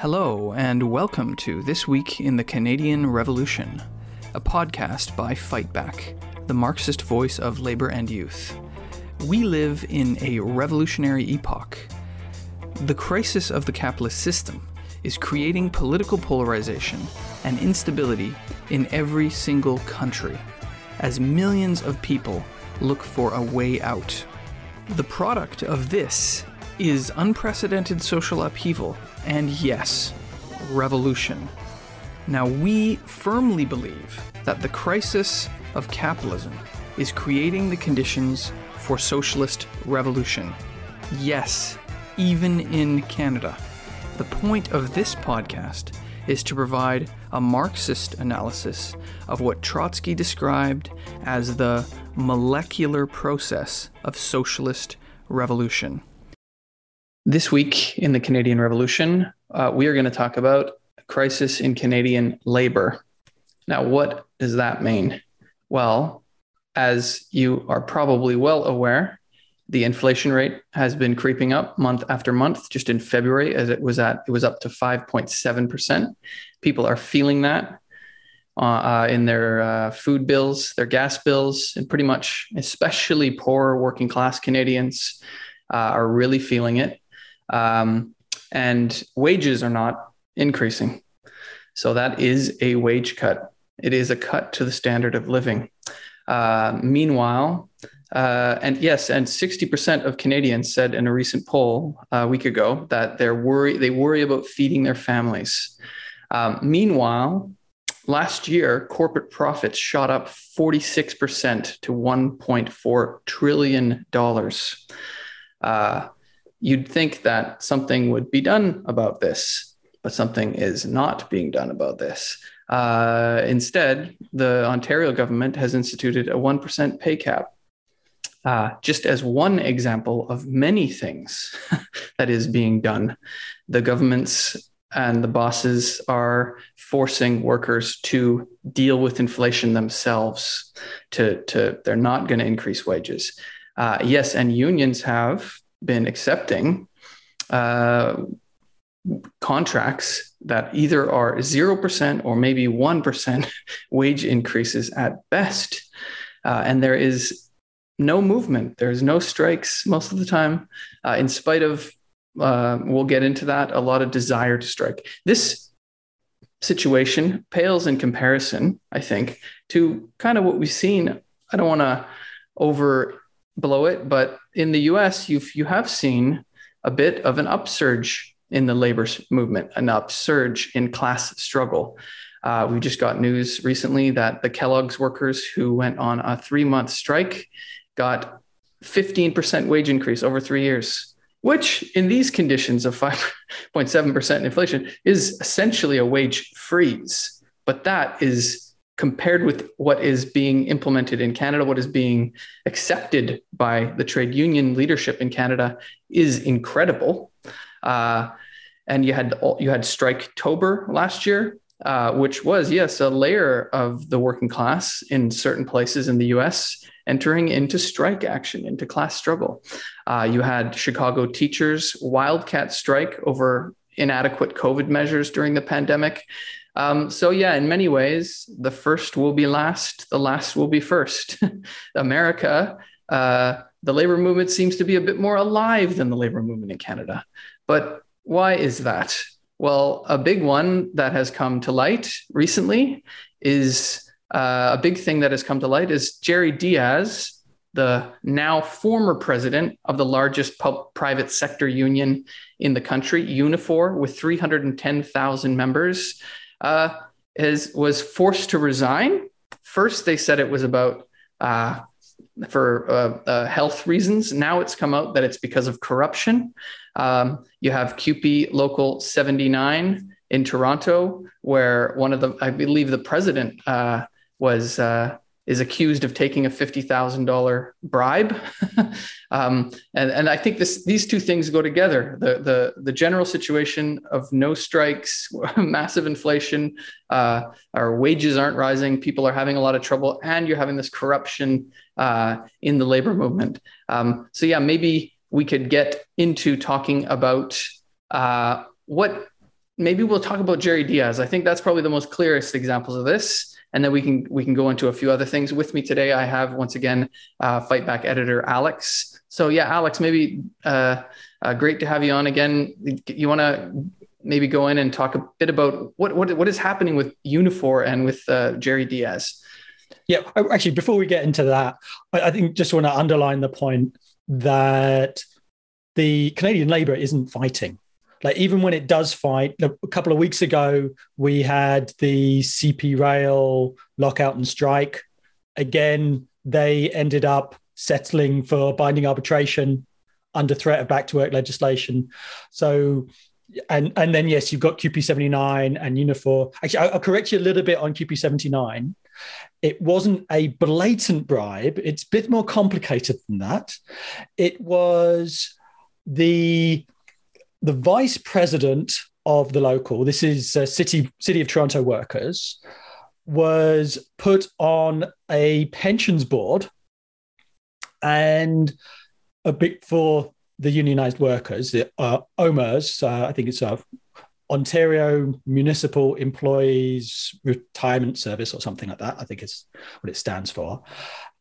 Hello, and welcome to This Week in the Canadian Revolution, a podcast by Fightback, the Marxist voice of labor and youth. We live in a revolutionary epoch. The crisis of the capitalist system is creating political polarization and instability in every single country as millions of people look for a way out. The product of this is unprecedented social upheaval and, yes, revolution. Now, we firmly believe that the crisis of capitalism is creating the conditions for socialist revolution. Yes, even in Canada. The point of this podcast is to provide a Marxist analysis of what Trotsky described as the molecular process of socialist revolution. This week in the Canadian Revolution, uh, we are going to talk about a crisis in Canadian labor. Now, what does that mean? Well, as you are probably well aware, the inflation rate has been creeping up month after month. Just in February, as it was at, it was up to 5.7 percent. People are feeling that uh, uh, in their uh, food bills, their gas bills, and pretty much, especially poor working class Canadians, uh, are really feeling it um, and wages are not increasing. So that is a wage cut. It is a cut to the standard of living. Uh, meanwhile, uh, and yes, and 60% of Canadians said in a recent poll a week ago that they're worry they worry about feeding their families. Um, meanwhile, last year corporate profits shot up 46% to 1.4 trillion dollars. Uh, you'd think that something would be done about this, but something is not being done about this. Uh, instead, the Ontario government has instituted a 1% pay cap. Uh, just as one example of many things that is being done, the governments and the bosses are forcing workers to deal with inflation themselves. To, to they're not going to increase wages. Uh, yes, and unions have been accepting uh, contracts that either are 0% or maybe 1% wage increases at best. Uh, and there is no movement, there's no strikes most of the time, uh, in spite of, uh, we'll get into that, a lot of desire to strike. This situation pales in comparison, I think, to kind of what we've seen. I don't want to over blow it, but in the US, you've, you have seen a bit of an upsurge in the labor movement, an upsurge in class struggle. Uh, we just got news recently that the Kellogg's workers who went on a three month strike got 15% wage increase over three years, which in these conditions of 5.7% inflation is essentially a wage freeze. But that is compared with what is being implemented in Canada, what is being accepted by the trade union leadership in Canada is incredible. Uh, and you had you had Striketober last year, uh, which was yes a layer of the working class in certain places in the U.S. entering into strike action, into class struggle. Uh, you had Chicago teachers wildcat strike over inadequate COVID measures during the pandemic. Um, so yeah, in many ways, the first will be last, the last will be first. America, uh, the labor movement seems to be a bit more alive than the labor movement in Canada. But why is that? Well, a big one that has come to light recently is uh, a big thing that has come to light is Jerry Dias, the now former president of the largest pub- private sector union in the country, Unifor, with 310,000 members uh, is was forced to resign. First, they said it was about uh, for uh, uh, health reasons. Now it's come out that it's because of corruption. Um, you have CUPE Local 79 in Toronto, where one of the, I believe, the president uh, was uh, is accused of taking a fifty thousand dollar bribe, um, and and I think this these two things go together. The the the general situation of no strikes, massive inflation, uh, our wages aren't rising, people are having a lot of trouble, and you're having this corruption uh, in the labor movement. Um, so yeah, maybe we could get into talking about uh, what maybe we'll talk about Jerry Dias. I think that's probably the most clearest examples of this. And then we can we can go into a few other things. With me today, I have once again uh, Fight Back editor Alex. So yeah, Alex, maybe uh, uh, great to have you on again. You want to maybe go in and talk a bit about what what what is happening with Unifor and with uh, Jerry Dias. Yeah, actually, before we get into that, I think just want to underline the point that the Canadian Labour isn't fighting. Like even when it does fight, a couple of weeks ago we had the CP Rail lockout and strike. Again, they ended up settling for binding arbitration under threat of back to work legislation. So and and then yes, you've got CUPE seventy nine and Unifor. Actually, I'll, correct you a little bit on CUPE seventy nine. It wasn't a blatant bribe. It's a bit more complicated than that. It was the the vice president of the local. This is uh, city city of Toronto workers was put on a pensions board and a bit for the unionized workers, the uh, OMERS, uh, I think it's uh, Ontario Municipal Employees Retirement Service or something like that. I think is what it stands for.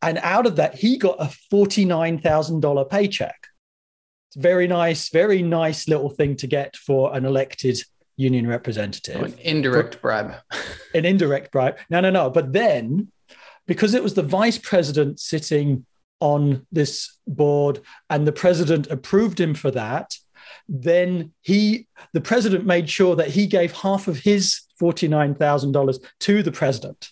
And out of that, he got a $49,000 paycheck. It's very nice, very nice little thing to get for an elected union representative. An indirect bribe. an indirect bribe. No, no, no. But then, because it was the vice president sitting on this board and the president approved him for that then he the president made sure that he gave half of his $49,000 to the president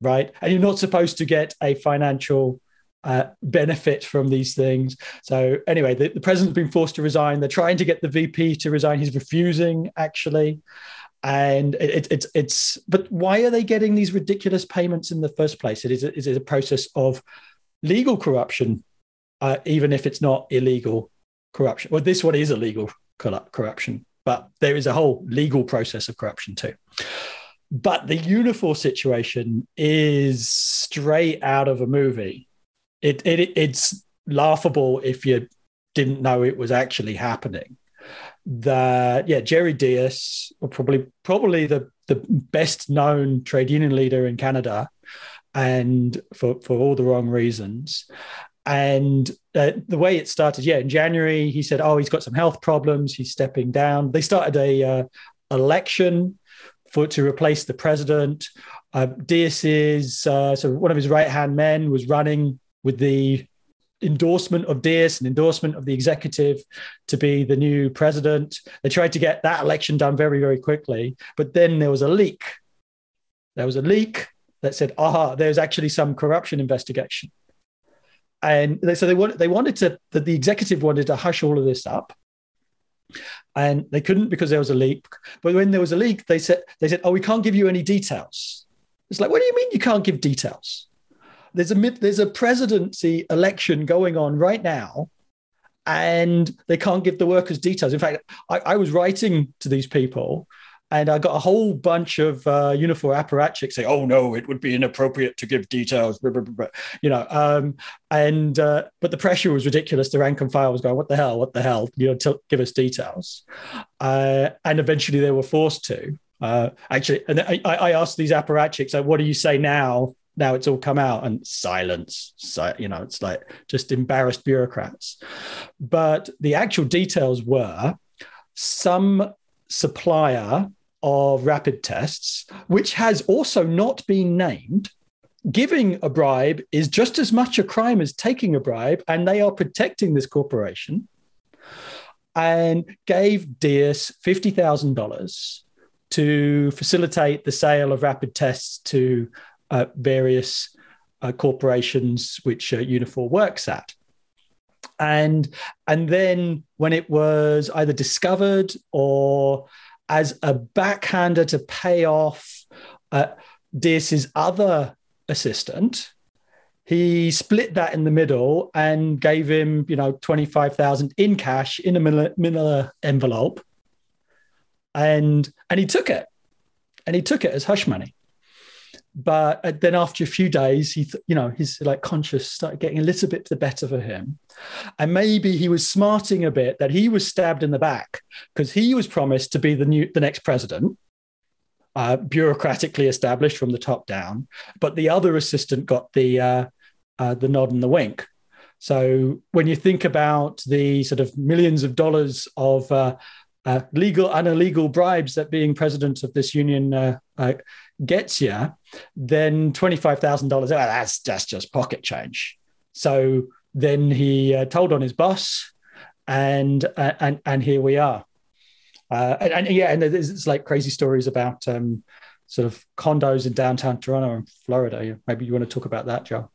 right and you're not supposed to get a financial uh, benefit from these things. So anyway the, the president's been forced to resign. They're trying to get the vp to resign. He's refusing actually. And it, it, it's it's but why are they getting these ridiculous payments in the first place? It is a, it is a process of legal corruption uh, even if it's not illegal corruption. Well this one is illegal corruption but there is a whole legal process of corruption too. But the Unifor situation is straight out of a movie it, it it's laughable if you didn't know it was actually happening that yeah, Jerry Dias, probably probably the the best known trade union leader in Canada, and for for all the wrong reasons. And uh, the way it started, yeah, in January he said, "Oh, he's got some health problems. He's stepping down." They started a uh, election for to replace the president. Uh, Dias is uh, so one of his right hand men was running with the endorsement of Dias and endorsement of the executive to be the new president. They tried to get that election done very, very quickly. But then there was a leak. There was a leak that said, aha, there's actually some corruption investigation. And they, so they, want, they wanted to, that the executive wanted to hush all of this up. And they couldn't because there was a leak. But when there was a leak, they said, they said, oh, we can't give you any details. It's like, what do you mean you can't give details? There's a there's a presidency election going on right now and they can't give the workers details in fact I, I was writing to these people and I got a whole bunch of uh, Unifor apparatchiks saying, "Oh no, it would be inappropriate to give details." Blah, blah, blah, you know, um, and uh, but the pressure was ridiculous. The rank and file was going, "What the hell? What the hell?" You know, give us details, uh, and eventually they were forced to. Uh, actually, and I, I asked these apparatchiks, like, "What do you say now now it's all come out and silence you know it's like just embarrassed bureaucrats. But the actual details were some supplier of rapid tests which has also not been named giving a bribe is just as much a crime as taking a bribe and they are protecting this corporation and gave Dias $50,000 to facilitate the sale of rapid tests to uh, various uh, corporations which uh, Unifor works at. And, and then when it was either discovered or as a backhander to pay off uh, other assistant, he split that in the middle and gave him, you know, 25,000 in cash in a manila envelope. And, and he took it and he took it as hush money. But uh, then after a few days, he, you know, his like conscious started getting a little bit the better for him, and maybe he was smarting a bit that he was stabbed in the back because he was promised to be the new the next president, uh, bureaucratically established from the top down, but the other assistant got the uh, uh, the nod and the wink. So when you think about the sort of millions of dollars of uh, legal and illegal bribes that being president of this union uh, uh, gets you, then $25,000, that's, that's just pocket change. So then he uh, told on his boss, and, uh, and, and here we are. Uh, and, and, yeah, and there's like crazy stories about um, sort of condos in downtown Toronto and Florida. Maybe you want to talk about that, Joe?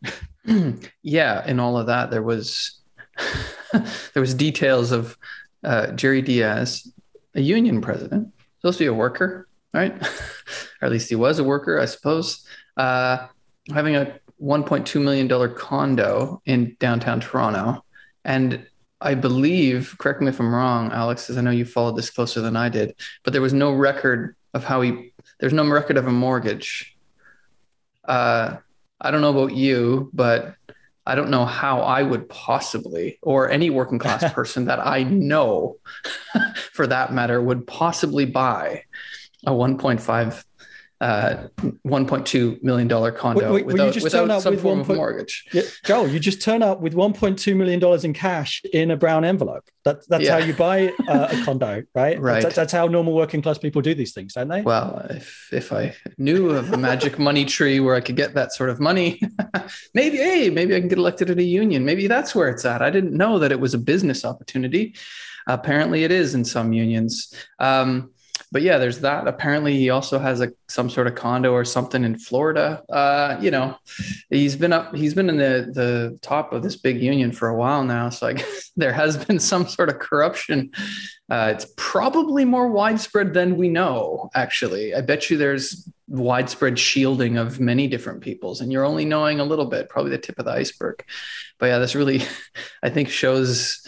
yeah, in all of that, there was there was details of uh, Jerry Dias, a union president, supposed to be a worker, right? or at least he was a worker, I suppose, uh, having a 1.2 million dollar condo in downtown Toronto, and I believe, correct me if I'm wrong, Alex, as I know you followed this closer than I did, but there was no record of how he. There's no record of a mortgage. Uh, I don't know about you, but I don't know how I would possibly, or any working class person that I know for that matter, would possibly buy a 1.5 uh, 1.2 million dollar condo wait, wait, without, without some form of mortgage. Yeah, Joel, you just turn up with 1.2 million dollars in cash in a brown envelope. That, that's yeah. how you buy uh, a condo, right? Right. That's, that's, how normal working class people do these things, don't they? Well, if if I knew of a magic money tree where I could get that sort of money, maybe hey, maybe I can get elected at a union. Maybe that's where it's at. I didn't know that it was a business opportunity. Apparently, it is in some unions. Um, but yeah, there's that. Apparently, he also has a some sort of condo or something in Florida. Uh, you know, he's been up. He's been in the the top of this big union for a while now. So I guess there has been some sort of corruption. Uh, it's probably more widespread than we know. Actually, I bet you there's widespread shielding of many different peoples, and you're only knowing a little bit, probably the tip of the iceberg. But yeah, this really, I think, shows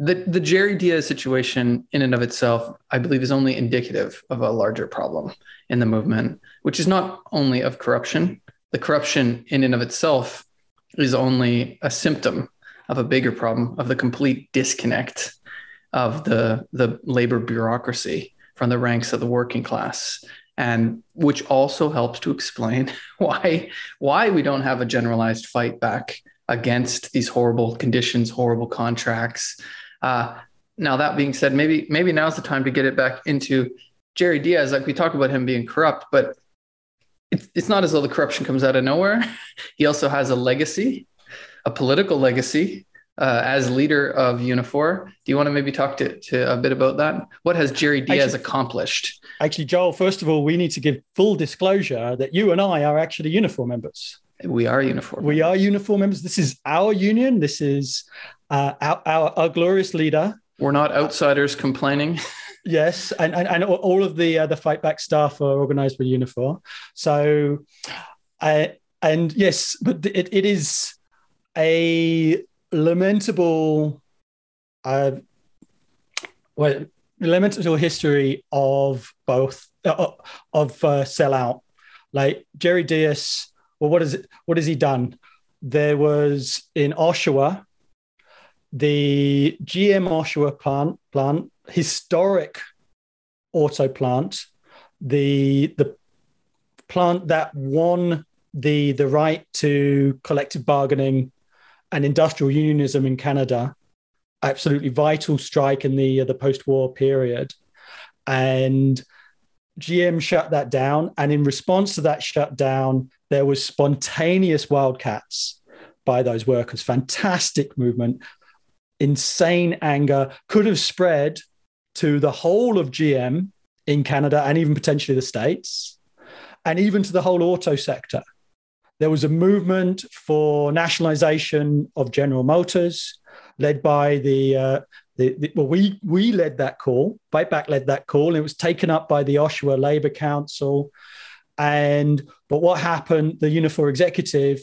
the the Jerry Dias situation in and of itself, I believe, is only indicative of a larger problem in the movement, which is not only of corruption. The corruption in and of itself is only a symptom of a bigger problem of the complete disconnect of the the labor bureaucracy from the ranks of the working class and which also helps to explain why why we don't have a generalized fight back against these horrible conditions horrible contracts uh, now that being said, maybe maybe now's the time to get it back into Jerry Dias. Like we talk about him being corrupt, but it's, it's not as though the corruption comes out of nowhere. he also has a legacy, a political legacy uh, as leader of Unifor. Do you want to maybe talk to, to a bit about that? What has Jerry Dias actually, accomplished? Actually, Joel, first of all, we need to give full disclosure that you and I are actually Unifor members. We are Unifor. We are Unifor members. This is our union. This is uh, our, our, our, glorious leader. We're not outsiders complaining. yes, and, and, and all of the uh, the fight back staff are organised by Unifor. So, uh, and yes, but it, it is a lamentable, uh, well, lamentable history of both uh, of uh, sellout. Like Jerry Dias, well, what is it? What has he done? There was in Oshawa, the GM Oshawa plant, plant historic auto plant, the the plant that won the the right to collective bargaining and industrial unionism in Canada, absolutely vital strike in the uh, the post-war period, and GM shut that down. And in response to that shutdown, there was spontaneous wildcats by those workers. Fantastic movement, insane anger could have spread to the whole of GM in Canada and even potentially the States, and even to the whole auto sector. There was a movement for nationalization of General Motors, led by the, uh, the, the, well, we we led that call. Fightback led that call, and it was taken up by the Oshawa Labor Council. And but what happened? The Unifor executive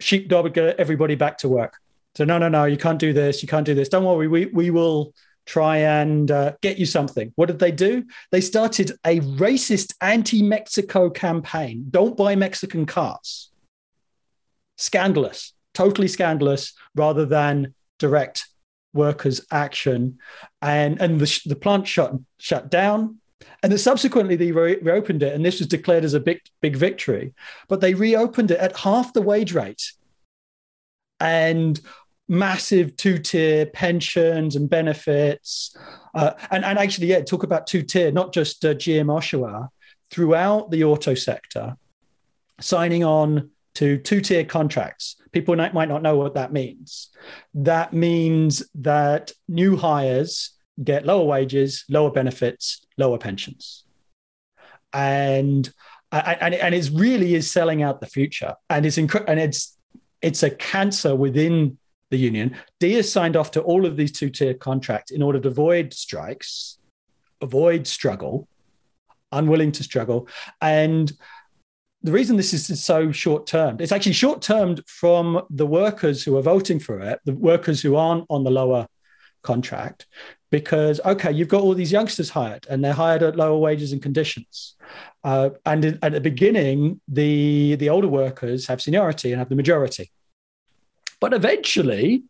sheepdog everybody back to work. So no, no, no, you can't do this. You can't do this. Don't worry. We we will try and uh, get you something. What did they do? They started a racist anti Mexico campaign. Don't buy Mexican cars. Scandalous, totally scandalous, rather than direct workers' action. And, and the, the plant shut, shut down. And then subsequently, they re- reopened it, and this was declared as a big, big victory. But they reopened it at half the wage rate. And massive two tier pensions and benefits. Uh, and, and actually, yeah, talk about two tier, not just uh, GM Oshawa, throughout the auto sector, signing on to two tier contracts. People might not know what that means. That means that new hires get lower wages, lower benefits, lower pensions. And and, and it really is selling out the future, and it's and it's it's a cancer within the union. Dias signed off to all of these two tier contracts in order to avoid strikes, avoid struggle, unwilling to struggle. And the reason this is so short term, it's actually short termed from the workers who are voting for it, the workers who aren't on the lower contract, because, okay, you've got all these youngsters hired and they're hired at lower wages and conditions. Uh, and at the beginning, the, the older workers have seniority and have the majority. But eventually,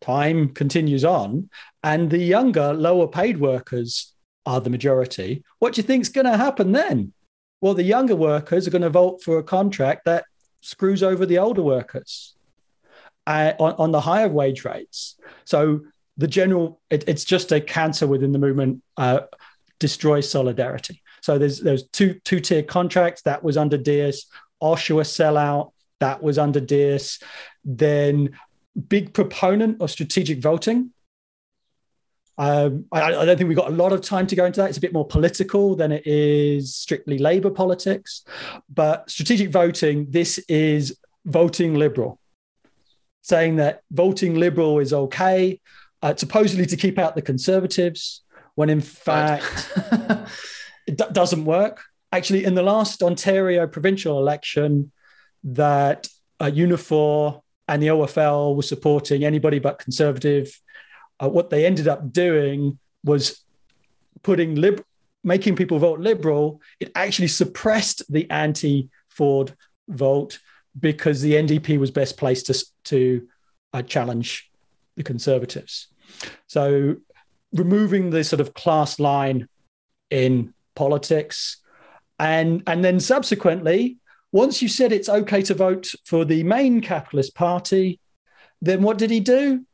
time continues on, and the younger, lower paid workers are the majority. What do you think is going to happen then? Well, the younger workers are going to vote for a contract that screws over the older workers uh, on, on the higher wage rates. So the general, it, it's just a cancer within the movement, uh, destroys solidarity. So there's there's two two tier contracts that was under Dias, Oshawa sellout that was under Dias then big proponent of strategic voting. Um, I, I, don't think we've got a lot of time to go into that. It's a bit more political than it is strictly Labour politics. But strategic voting, this is voting liberal, saying that voting liberal is okay, uh, supposedly to keep out the Conservatives, when in fact it d- doesn't work. Actually, in the last Ontario provincial election, that uh, Unifor and the OFL was supporting anybody but conservative. Uh, what they ended up doing was putting lib- making people vote liberal. It actually suppressed the anti-Ford vote because the NDP was best placed to, to uh, challenge the conservatives. So removing the sort of class line in politics, and and then subsequently once you said it's okay to vote for the main capitalist party, then what did he do?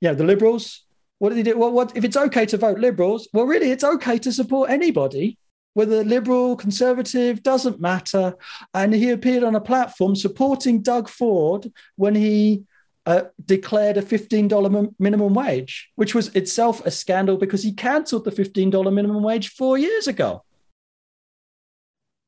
Yeah, the Liberals. What did he do? Well, what if it's okay to vote Liberals? Well, really, it's okay to support anybody, whether Liberal, Conservative, doesn't matter. And he appeared on a platform supporting Doug Ford when he uh, declared a $15 minimum wage, which was itself a scandal because he cancelled the $15 minimum wage four years ago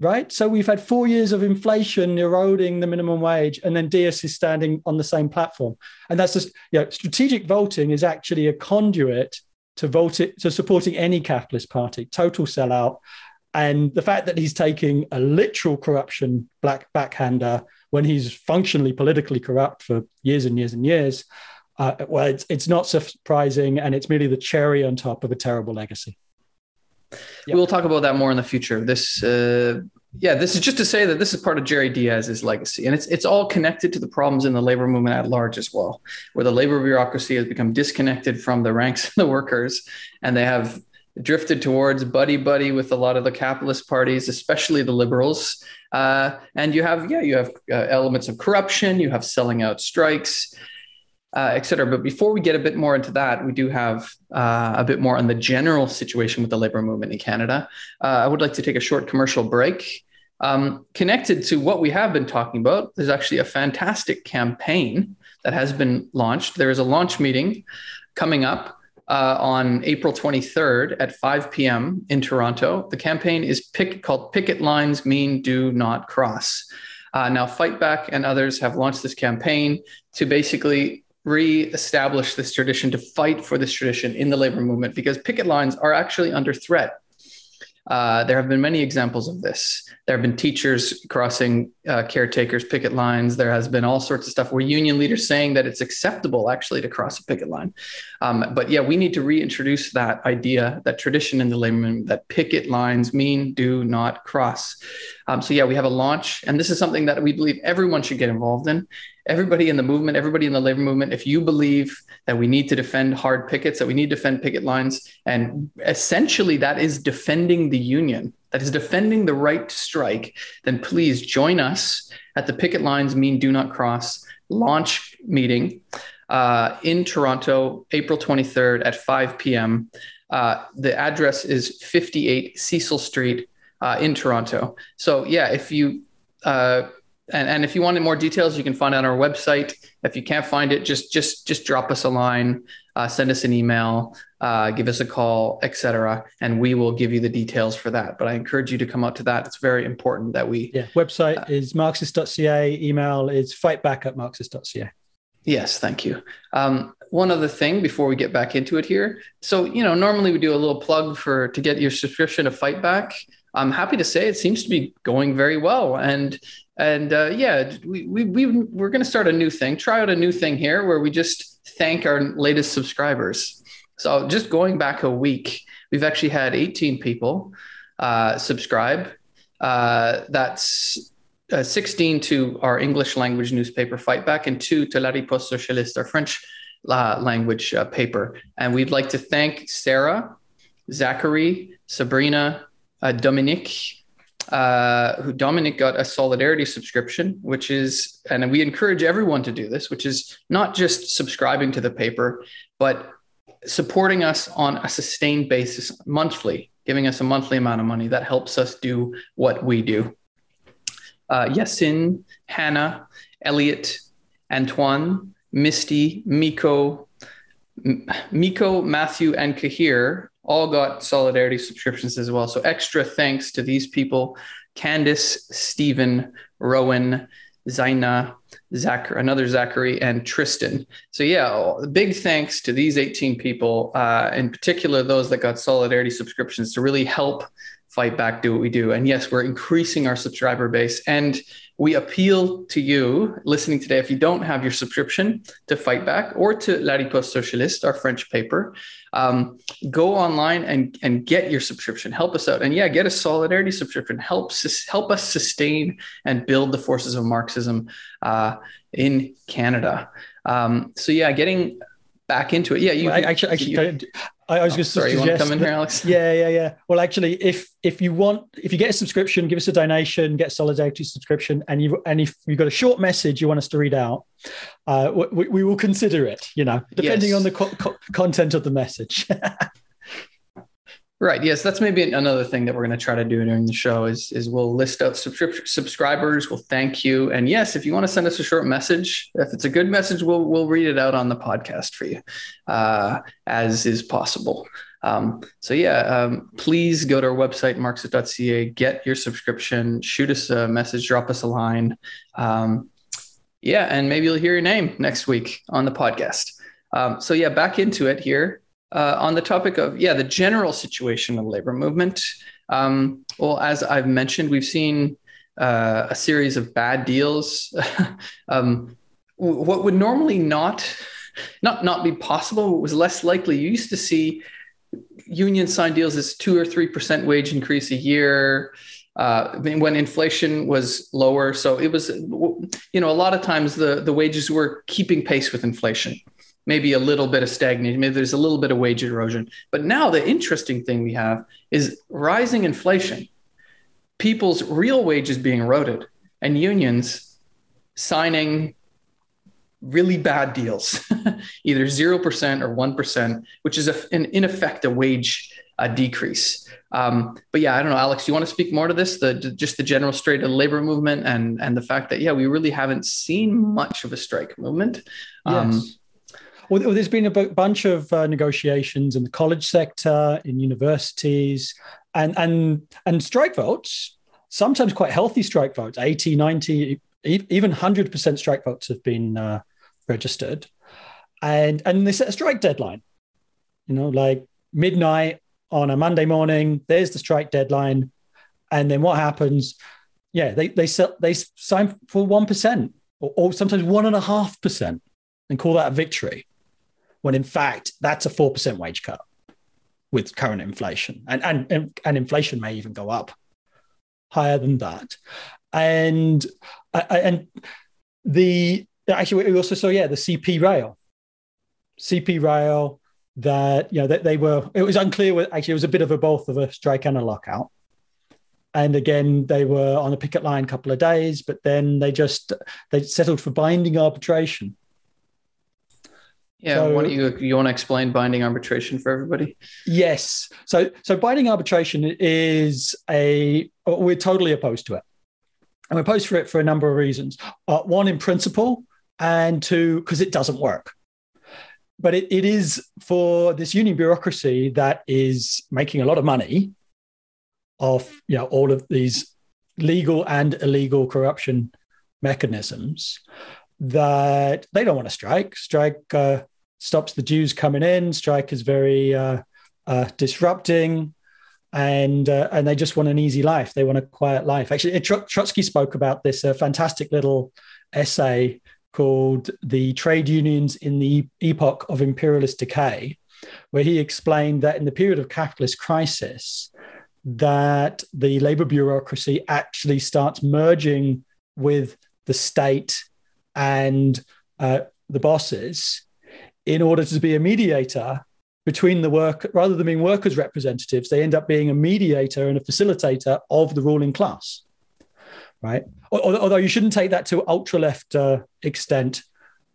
right? So we've had four years of inflation eroding the minimum wage, and then Dias is standing on the same platform. And that's just, you know, strategic voting is actually a conduit to vote it, to supporting any capitalist party, total sellout. And the fact that he's taking a literal corruption black backhander when he's functionally politically corrupt for years and years and years, uh, well, it's, it's not surprising, and it's merely the cherry on top of a terrible legacy. Yep. We'll talk about that more in the future. This, uh, yeah, this is just to say that this is part of Jerry Dias's legacy, and it's it's all connected to the problems in the labor movement at large as well, where the labor bureaucracy has become disconnected from the ranks of the workers, and they have drifted towards buddy buddy with a lot of the capitalist parties, especially the liberals. Uh, and you have yeah, you have uh, elements of corruption, you have selling out strikes uh, et cetera. But before we get a bit more into that, we do have uh, a bit more on the general situation with the labor movement in Canada. Uh, I would like to take a short commercial break. Um, connected to what we have been talking about, there's actually a fantastic campaign that has been launched. There is a launch meeting coming up uh, on April 23rd at 5 p.m. in Toronto. The campaign is pick, called Picket Lines Mean Do Not Cross. Uh, now, Fight Back and others have launched this campaign to basically re-establish this tradition to fight for this tradition in the labor movement because picket lines are actually under threat Uh, there have been many examples of this. There have been teachers crossing uh, caretakers' picket lines. There has been all sorts of stuff where union leaders saying that it's acceptable actually to cross a picket line. Um, but yeah, we need to reintroduce that idea, that tradition in the labor movement that picket lines mean do not cross. Um, so yeah, we have a launch, and this is something that we believe everyone should get involved in everybody in the movement, everybody in the labor movement, if you believe that we need to defend hard pickets, that we need to defend picket lines, and essentially that is defending the union, that is defending the right to strike, then please join us at the Picket Lines Mean Do Not Cross launch meeting uh, in Toronto, April 23rd at 5 p.m. Uh, the address is 58 Cecil Street uh, in Toronto. So, yeah, if you uh, and, and if you wanted more details, you can find it on our website. If you can't find it, just just just drop us a line, uh, send us an email, uh, give us a call, etc., and we will give you the details for that. But I encourage you to come out to that. It's very important that we. Yeah, website uh, is marxist.ca. Email is fightback at marxist.ca. Yes, thank you. Um, one other thing before we get back into it here. So, you know, normally we do a little plug for to get your subscription to Fightback. I'm happy to say it seems to be going very well. And and uh, yeah, we, we, we, we're going to start a new thing, try out a new thing here where we just thank our latest subscribers. So just going back a week, we've actually had 18 people uh, subscribe. Uh, that's uh, 16 to our English language newspaper Fightback and two to La Riposte Socialiste, our French uh, language uh, paper. And we'd like to thank Sarah, Zachary, Sabrina, Dominique, uh, who Dominic got a solidarity subscription, which is, and we encourage everyone to do this, which is not just subscribing to the paper, but supporting us on a sustained basis monthly, giving us a monthly amount of money that helps us do what we do. Uh, Yasin, Hannah, Elliot, Antoine, Misty, Miko, M- Miko, Matthew, and Kahir all got solidarity subscriptions as well. So extra thanks to these people Candice, Stephen, Rowan, Zaina, Zachary, another Zachary, and Tristan. So yeah, big thanks to these 18 people, uh, in particular those that got solidarity subscriptions to really help fight back, do what we do. And yes, we're increasing our subscriber base. And we appeal to you listening today, if you don't have your subscription to Fight Back or to La Riposte Socialiste, our French paper, um, go online and, and get your subscription. Help us out. And yeah, get a solidarity subscription. Help, help us sustain and build the forces of Marxism uh, in Canada. Um, so yeah, getting back into it. Yeah, you well, actually, actually you, I, I was oh, just sorry. You want to come in here, Alex? Yeah, yeah, yeah. Well, actually, if if you want, if you get a subscription, give us a donation, get a solidarity subscription, and you and if you've got a short message you want us to read out, uh, we, we will consider it. You know, depending yes. on the co- co- content of the message. Right. Yes, that's maybe another thing that we're going to try to do during the show is is we'll list out subscrip- subscribers. We'll thank you, and yes, if you want to send us a short message, if it's a good message, we'll we'll read it out on the podcast for you, uh, as is possible. Um, so yeah, um, please go to our website marxist.ca, get your subscription, shoot us a message, drop us a line. Um, yeah, and maybe you'll hear your name next week on the podcast. Um, so yeah, back into it here uh, on the topic of yeah the general situation of the labor movement. Um, well as i've mentioned we've seen uh, a series of bad deals. Um, what would normally not not not be possible was less likely you used to see union signed deals as two or three percent wage increase a year uh, when inflation was lower. So it was you know a lot of times the the wages were keeping pace with inflation maybe a little bit of stagnation, maybe there's a little bit of wage erosion. But now the interesting thing we have is rising inflation, people's real wages being eroded, and unions signing really bad deals, either 0% or 1%, which is a, an, in effect a wage uh, decrease. Um, but yeah, I don't know, Alex, you want to speak more to this, the, just the general state of labor movement and, and the fact that, yeah, we really haven't seen much of a strike movement. Um, yes well, there's been a bunch of uh, negotiations in the college sector, in universities, and and and strike votes. Sometimes quite healthy strike votes, 80, 90, even 100% strike votes have been uh, registered. And, and they set a strike deadline, you know, like midnight on a Monday morning. There's the strike deadline, and then what happens? Yeah, they they sell, they sign for one percent or, or sometimes one and a half percent, and call that a victory, when in fact that's a four percent wage cut with current inflation, and, and and and inflation may even go up higher than that, and and the actually we also saw yeah the CP rail, CP rail that you know that they were it was unclear actually it was a bit of a both of a strike and a lockout. And again they were on a picket line a couple of days but then they just they settled for binding arbitration yeah so, why don't you you want to explain binding arbitration for everybody? Yes. So so binding arbitration is a we're totally opposed to it. And we're opposed for it for a number of reasons. Uh, one in principle and two because it doesn't work. But it, it is for this union bureaucracy that is making a lot of money off you know all of these legal and illegal corruption mechanisms that they don't want to strike. Strike uh, stops the dues coming in. Strike is very uh, uh, disrupting, and uh, and they just want an easy life. They want a quiet life. Actually, Trotsky spoke about this. A fantastic little essay called The Trade Unions in the Epoch of Imperialist Decay, where he explained that in the period of capitalist crisis, that the labor bureaucracy actually starts merging with the state and uh, the bosses in order to be a mediator between the work rather than being workers representatives they end up being a mediator and a facilitator of the ruling class right? Although you shouldn't take that to ultra left uh, extent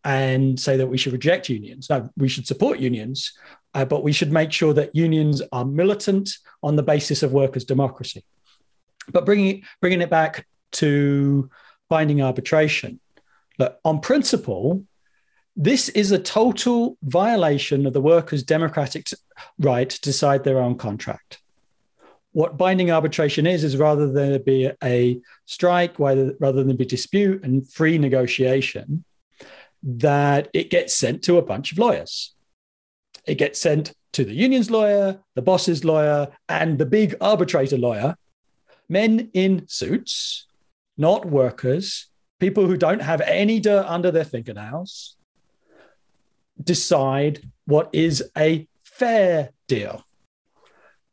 and say that we should reject unions. No, we should support unions, uh, but we should make sure that unions are militant on the basis of workers' democracy. But bringing bringing it back to binding arbitration, look, on principle, this is a total violation of the workers' democratic right to decide their own contract what binding arbitration is is rather than be a strike, rather, rather than be dispute and free negotiation, that it gets sent to a bunch of lawyers. It gets sent to the union's lawyer, the boss's lawyer, and the big arbitrator lawyer, men in suits, not workers, people who don't have any dirt under their fingernails, decide what is a fair deal.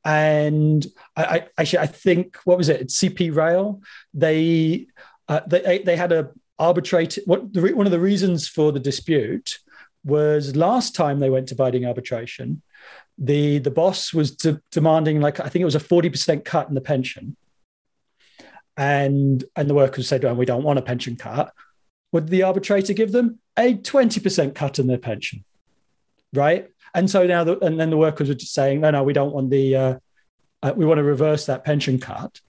And I, I actually I think what was it? CP Rail. They uh, they they had a arbitrate. What the, one of the reasons for the dispute was last time they went to binding arbitration, the the boss was de- demanding like I think it was a forty percent cut in the pension, and and the workers said, "Well, we don't want a pension cut." Would the arbitrator give them a twenty percent cut in their pension? Right, and so now, the, and then the workers are just saying, no, no, we don't want the, uh, uh, we want to reverse that pension cut.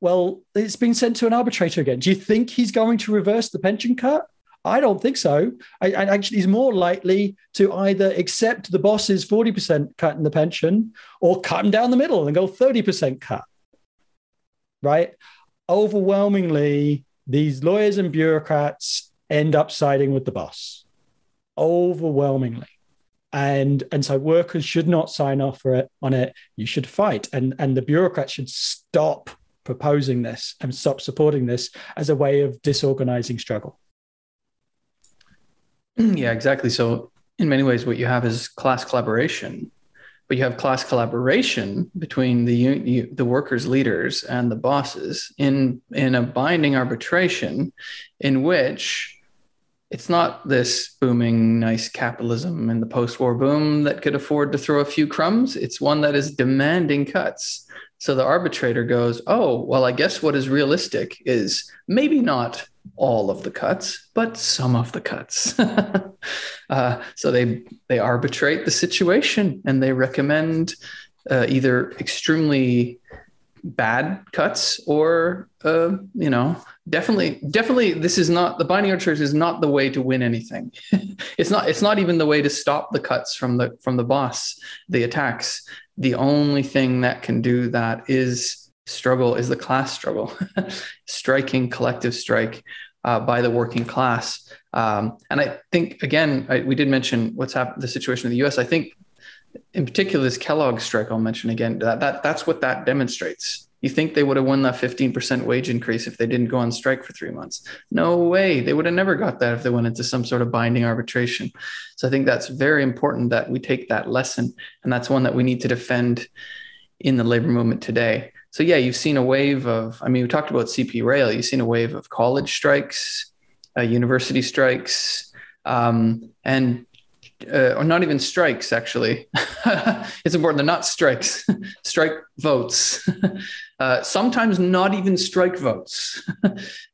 Well, it's been sent to an arbitrator again. Do you think he's going to reverse the pension cut? I don't think so. I actually, he's more likely to either accept the boss's 40% cut in the pension or cut him down the middle and go 30% cut. Right? Overwhelmingly, these lawyers and bureaucrats end up siding with the boss. Overwhelmingly. And and so workers should not sign off for it on it. You should fight. And and the bureaucrats should stop proposing this and stop supporting this as a way of disorganizing struggle. Yeah exactly. So in many ways what you have is class collaboration but you have class collaboration between the the workers leaders and the bosses in in a binding arbitration in which it's not this booming nice capitalism and the post-war boom that could afford to throw a few crumbs. It's one that is demanding cuts. So the arbitrator goes oh well i guess what is realistic is maybe not all of the cuts but some of the cuts. Uh, so they they arbitrate the situation and they recommend uh, either extremely bad cuts or uh, you know definitely definitely this is not the binding arbitration is not the way to win anything. It's not it's not even the way to stop the cuts from the from the boss the attacks. The only thing that can do that is struggle is the class struggle. Striking collective strike uh, by the working class. Um, and i think again I, we did mention what's happened the situation in the us i think in particular, this Kellogg strike, I'll mention again, that, that that's what that demonstrates. You think they would have won that 15% wage increase if they didn't go on strike for three months? No way. They would have never got that if they went into some sort of binding arbitration. So I think that's very important that we take that lesson. And that's one that we need to defend in the labor movement today. So, yeah, you've seen a wave of, I mean, we talked about CP Rail, you've seen a wave of college strikes, uh, university strikes, um, and uh, or not even strikes actually. It's important they're not strikes strike votes. Uh, sometimes not even strike votes.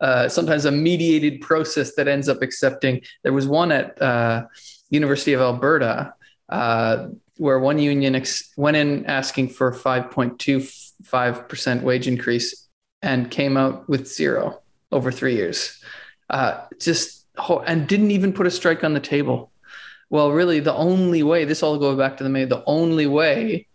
Uh, sometimes a mediated process that ends up accepting. There was one at uh, university of alberta uh, where one union ex- went in asking for 5.25% wage increase and came out with zero over three years. Uh, just and didn't even put a strike on the table well, really, the only way this all goes back to the May. The only way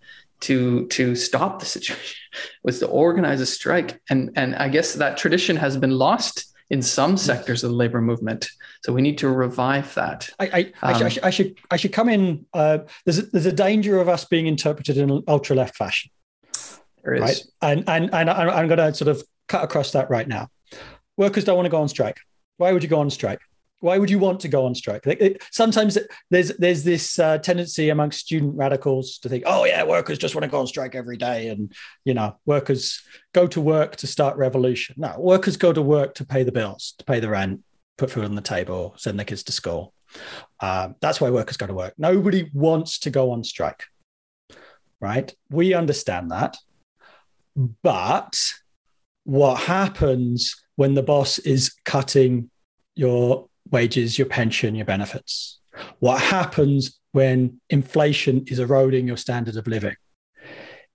to to stop the situation was to organize a strike, and and I guess that tradition has been lost in some sectors of the labor movement. So we need to revive that. I, I, I, um, should, I should, I should come in. Uh, there's a, there's a danger of us being interpreted in an ultra left fashion. There is. Right, and and and I'm going to sort of cut across that right now. Workers don't want to go on strike. Why would you go on strike? Why would you want to go on strike? sometimes there's there's this uh, tendency amongst student radicals to think, oh yeah, workers just want to go on strike every day, and you know, workers go to work to start revolution. No, workers go to work to pay the bills, to pay the rent, put food on the table, send their kids to school. Um, that's why workers go to work. Nobody wants to go on strike, right? We understand that, but what happens when the boss is cutting your wages, your pension, your benefits. What happens when inflation is eroding your standard of living?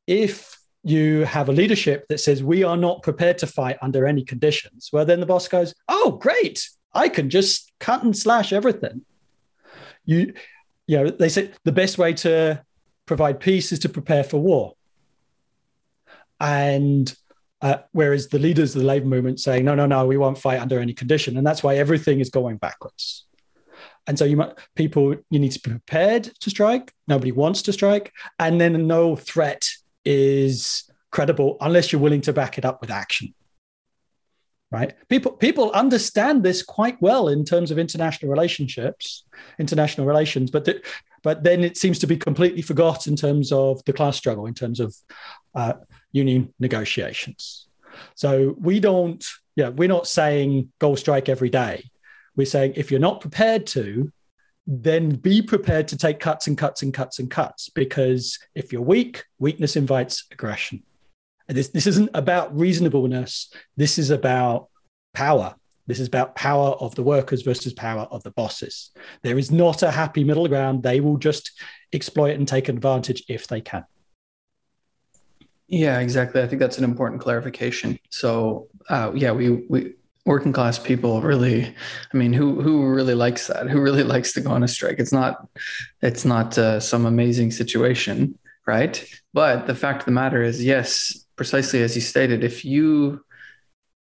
If you have a leadership that says we are not prepared to fight under any conditions, well, then the boss goes, "Oh, great! I can just cut and slash everything." You, you know, they say the best way to provide peace is to prepare for war. And uh, whereas the leaders of the labor movement saying, no, no, no, we won't fight under any condition. And that's why everything is going backwards. And so you might people you need to be prepared to strike. Nobody wants to strike, and then no threat is credible unless you're willing to back it up with action. Right? People people understand this quite well in terms of international relationships, international relations, but th- but then it seems to be completely forgot in terms of the class struggle, in terms of uh, union negotiations. So we don't, yeah, we're not saying go strike every day. We're saying if you're not prepared to, then be prepared to take cuts and cuts and cuts and cuts because if you're weak, weakness invites aggression. And this, this isn't about reasonableness. This is about power. This is about power of the workers versus power of the bosses. There is not a happy middle ground. They will just exploit and take advantage if they can. Yeah, exactly. I think that's an important clarification. So, uh, yeah, we we working class people really, I mean, who who really likes that? Who really likes to go on a strike? It's not, it's not uh, some amazing situation, right? But the fact of the matter is, yes, precisely as you stated, if you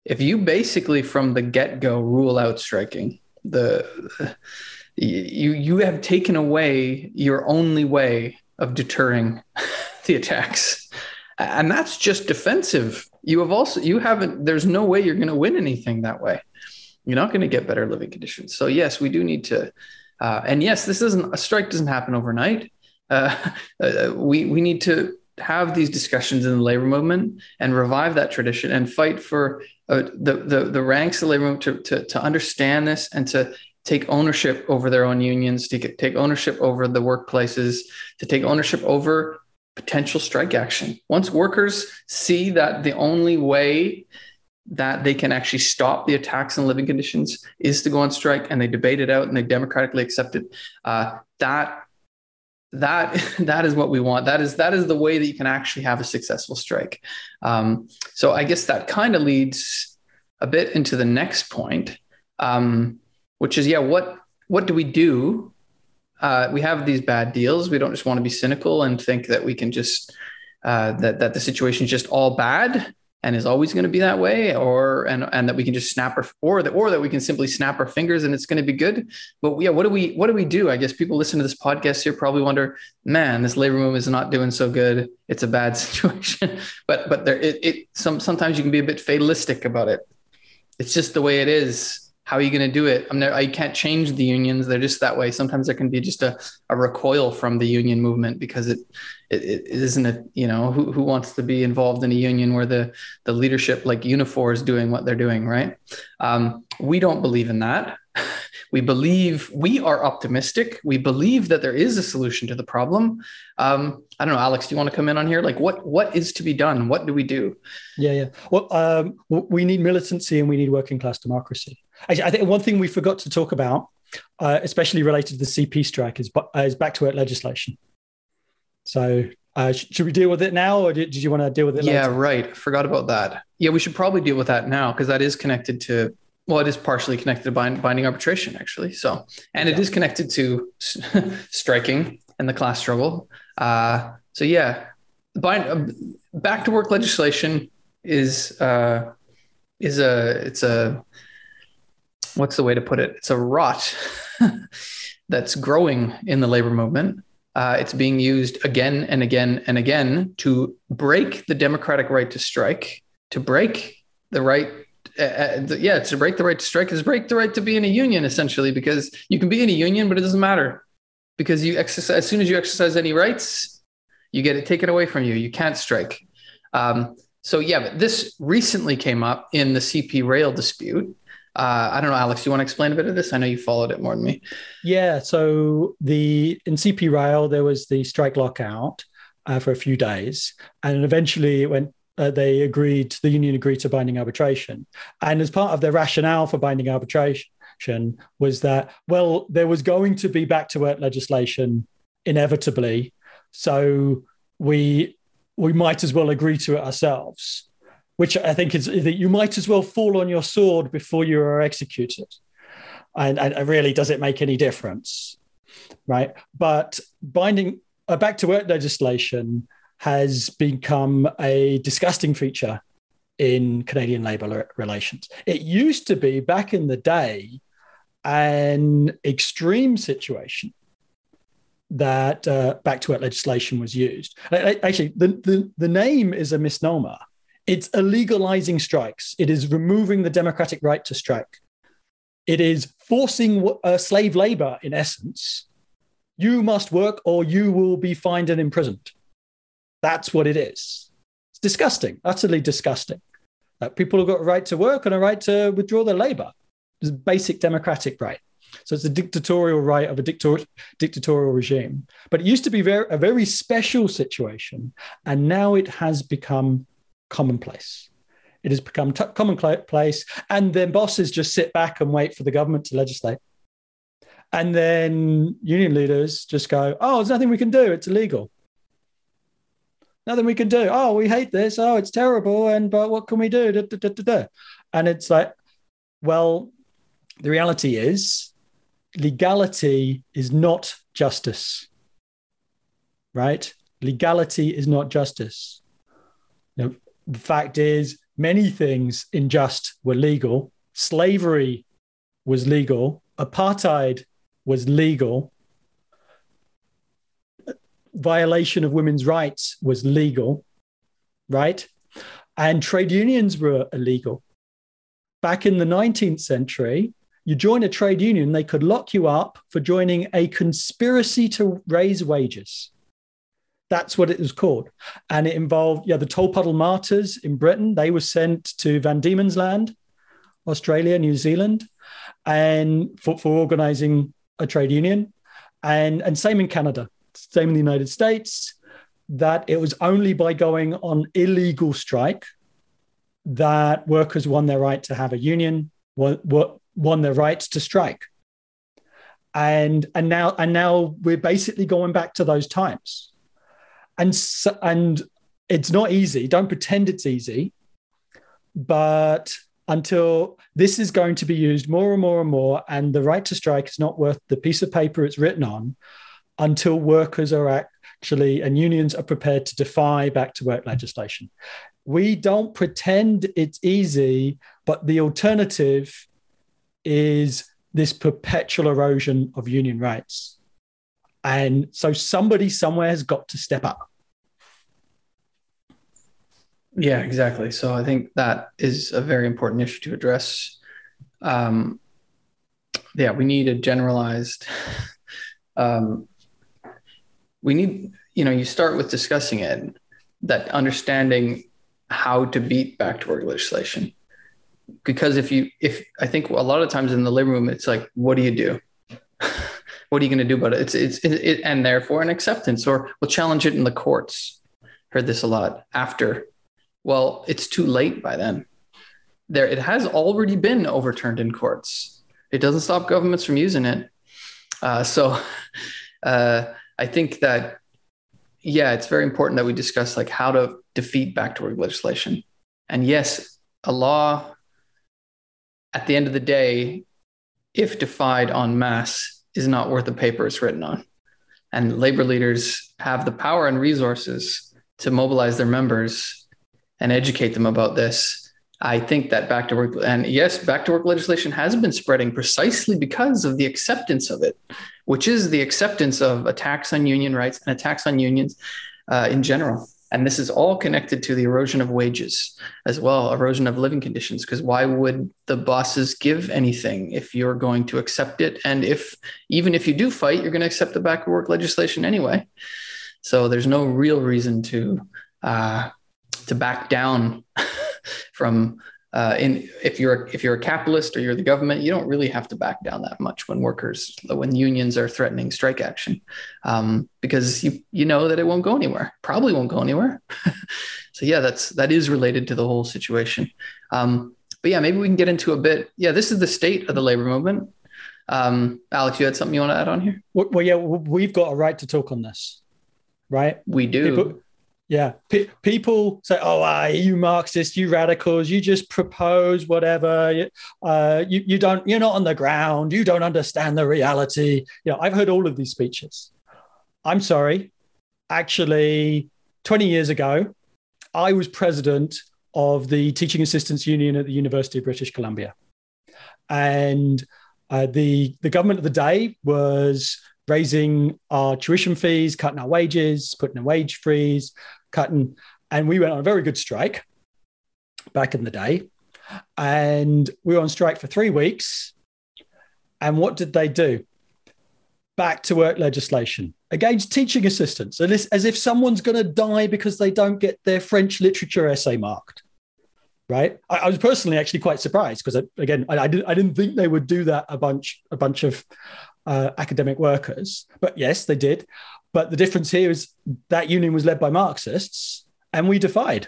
if you basically from the get go rule out striking, the you you have taken away your only way of deterring the attacks. And that's just defensive. You have also you haven't there's no way you're going to win anything that way. You're not going to get better living conditions. So yes we do need to uh, and yes this isn't a strike doesn't happen overnight. Uh, uh, we we need to have these discussions in the labor movement and revive that tradition and fight for uh, the, the the ranks of labor movement to, to, to understand this and to take ownership over their own unions to get, take ownership over the workplaces to take ownership over potential strike action. Once workers see that the only way that they can actually stop the attacks on living conditions is to go on strike and they debate it out and they democratically accept it, uh, that that that is what we want. That is that is the way that you can actually have a successful strike. Um, so I guess that kind of leads a bit into the next point, um, which is yeah, what what do we do uh, we have these bad deals. We don't just want to be cynical and think that we can just uh, that that the situation is just all bad and is always going to be that way or and and that we can just snap our or that or that we can simply snap our fingers and it's going to be good. But yeah what do we what do we do? I guess people listen to this podcast here probably wonder man this labor movement is not doing so good. It's a bad situation. But but there it, it some sometimes you can be a bit fatalistic about it. It's just the way it is how are you going to do it? I'm I can't change the unions. They're just that way. Sometimes there can be just a, a recoil from the union movement because it, it, it isn't a, you know, who, who wants to be involved in a union where the, the leadership like Unifor is doing what they're doing. Right. Um, we don't believe in that. We believe we are optimistic. We believe that there is a solution to the problem. Um, I don't know, Alex. Do you want to come in on here? Like, what what is to be done? What do we do? Yeah, yeah. Well, um, we need militancy and we need working class democracy. I think one thing we forgot to talk about, uh, especially related to the CP strike, is, uh, is back to work legislation. So uh, should we deal with it now, or did, did you want to deal with it? Yeah, later? right. Forgot about that. Yeah, we should probably deal with that now because that is connected to well, it is partially connected to bind, binding arbitration, actually. So, and yeah. it is connected to striking and the class struggle. Uh, so, yeah, bind, uh, back to work legislation is uh, is a it's a what's the way to put it? It's a rot that's growing in the labor movement. Uh, it's being used again and again and again to break the democratic right to strike, to break the right uh, uh yeah, to break the right to strike is break the right to be in a union essentially, because you can be in a union, but it doesn't matter because you exercise as soon as you exercise any rights, you get it taken away from you. You can't strike. Um, so yeah, but this recently came up in the CP rail dispute. Uh, I don't know, Alex. You want to explain a bit of this? I know you followed it more than me. Yeah. So the in CP rail there was the strike lockout uh, for a few days, and eventually it went uh, they agreed, the union agreed to binding arbitration. And as part of their rationale for binding arbitration was that, well, there was going to be back to work legislation inevitably. So we we might as well agree to it ourselves, which I think is that you might as well fall on your sword before you are executed. And, and really, does it make any difference? Right. But binding uh, back to work legislation has become a disgusting feature in Canadian labour relations. It used to be back in the day an extreme situation that uh, back to work legislation was used. Actually, the, the, the name is a misnomer. It's illegalizing strikes. It is removing the democratic right to strike. It is forcing uh, slave labor, in essence. You must work or you will be fined and imprisoned. That's what it is. It's disgusting, utterly disgusting. Uh, people have got a right to work and a right to withdraw their labor. It's a basic democratic right. So it's a dictatorial right of a dictator- dictatorial regime. But it used to be very, a very special situation, and now it has become commonplace. It has become t- commonplace, and then bosses just sit back and wait for the government to legislate. And then union leaders just go, "Oh, there's nothing we can do. It's illegal." nothing we can do. Oh, we hate this. Oh, it's terrible. And but what can we do? Da, da, da, and it's like, well, the reality is legality is not justice. Right? Legality is not justice. You know, the fact is, many things in just were legal. Slavery was legal. Apartheid was legal violation of women's rights was legal, right? And trade unions were illegal. Back in the 19th century, you join a trade union, they could lock you up for joining a conspiracy to raise wages. That's what it was called. And it involved, yeah, the Tolpuddle martyrs in Britain. They were sent to Van Diemen's Land, Australia, New Zealand, and for, for organizing a trade union. And, and same in Canada same in the United States, that it was only by going on illegal strike that workers won their right to have a union, won, won their right to strike. And, and now and now we're basically going back to those times. And and it's not easy. Don't pretend it's easy. But until this is going to be used more and more and more, and the right to strike is not worth the piece of paper it's written on, until workers are actually and unions are prepared to defy back to work legislation. we don't pretend it's easy, but the alternative is this perpetual erosion of union rights. And so somebody somewhere has got to step up. Yeah, exactly. So I think that is a very important issue to address. Um, yeah, we need a generalized. Um, we need, you know, you start with discussing it, that understanding how to beat back to work legislation. Because if you, if I think a lot of times in the labor movement, it's like, what do you do? What are you going to do about it? It's, it's, it, it, and therefore an acceptance, or we'll challenge it in the courts. Heard this a lot after. Well, it's too late by then. There, it has already been overturned in courts. It doesn't stop governments from using it. Uh, so, uh, I think that yeah, it's very important that we discuss like how to defeat backdoor legislation. And yes, a law at the end of the day, if defied en masse, is not worth the paper it's written on. And labor leaders have the power and resources to mobilize their members and educate them about this. I think that back to work and yes, back to work legislation has been spreading precisely because of the acceptance of it which is the acceptance of attacks on union rights and attacks on unions uh, in general. And this is all connected to the erosion of wages as well, erosion of living conditions. Because why would the bosses give anything if you're going to accept it? And if even if you do fight, you're going to accept the back of work legislation anyway. So there's no real reason to uh, to back down from uh, in if you're if you're a capitalist or you're the government, you don't really have to back down that much when workers when unions are threatening strike action, um, because you you know that it won't go anywhere. Probably won't go anywhere. so yeah, that's that is related to the whole situation. Um, but yeah, maybe we can get into a bit. Yeah, this is the state of the labor movement. Um, Alex, you had something you want to add on here? Well, yeah, we've got a right to talk on this, right? We do. People, yeah, P- people say, "Oh, uh, you Marxists, you radicals, you just propose whatever. Uh, you you don't, you're not on the ground. You don't understand the reality." You know, I've heard all of these speeches. I'm sorry, actually, 20 years ago, I was president of the Teaching Assistants Union at the University of British Columbia, and uh, the the government of the day was raising our tuition fees, cutting our wages, putting a wage freeze, cutting. And we went on a very good strike back in the day. And we were on strike for three weeks. And what did they do? Back to work legislation against teaching assistants, as if someone's going to die because they don't get their French literature essay marked right? I, I, was personally actually quite surprised because again, I, I, didn't I didn't think they would do that a bunch a bunch of uh, academic workers. But yes, they did. But the difference here is that union was led by Marxists, and we defied.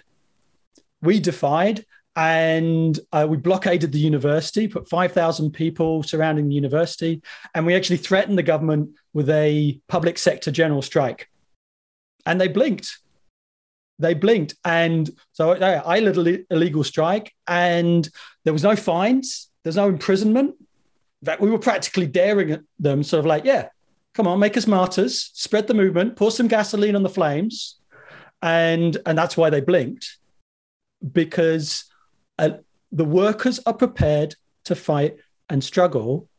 We defied, and uh, we blockaded the university, put 5,000 people surrounding the university, and we actually threatened the government with a public sector general strike. And they blinked. They blinked. And so I led a illegal strike, and there was no fines, there's no imprisonment that we were practically daring at them, sort of like, yeah, come on, make us martyrs, spread the movement, pour some gasoline on the flames. And, and that's why they blinked, because uh, the workers are prepared to fight and struggle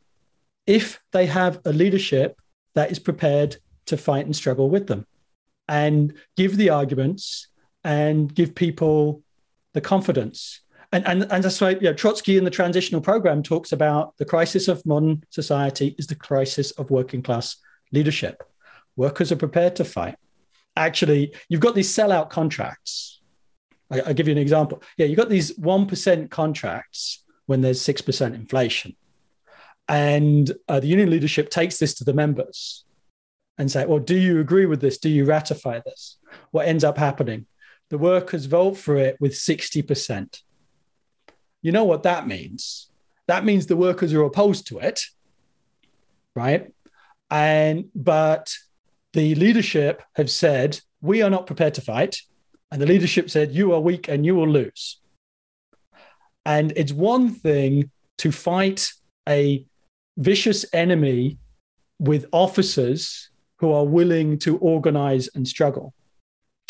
if they have a leadership that is prepared to fight and struggle with them and give the arguments and give people the confidence and, and, and that's why you know, Trotsky in the transitional program talks about the crisis of modern society is the crisis of working class leadership. Workers are prepared to fight. Actually, you've got these sellout contracts. I, will give you an example. Yeah, you've got these 1% contracts when there's 6% inflation. And uh, the union leadership takes this to the members and say, well, do you agree with this? Do you ratify this? What ends up happening? The workers vote for it with 60%. You know what that means? That means the workers are opposed to it, right? And but the leadership have said we are not prepared to fight, and the leadership said you are weak and you will lose. And it's one thing to fight a vicious enemy with officers who are willing to organize and struggle.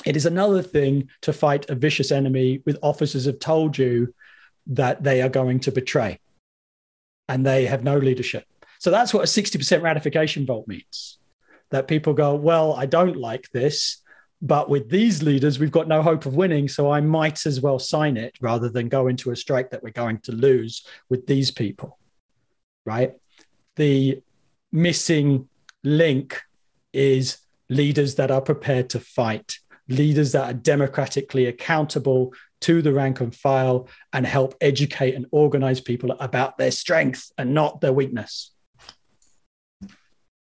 It is another thing to fight a vicious enemy with officers have told you that they are going to betray and they have no leadership. So that's what a 60% ratification vote means. That people go, well, I don't like this, but with these leaders, we've got no hope of winning. So I might as well sign it rather than go into a strike that we're going to lose with these people. Right. The missing link is leaders that are prepared to fight, leaders that are democratically accountable to the rank and file and help educate and organize people about their strength and not their weakness.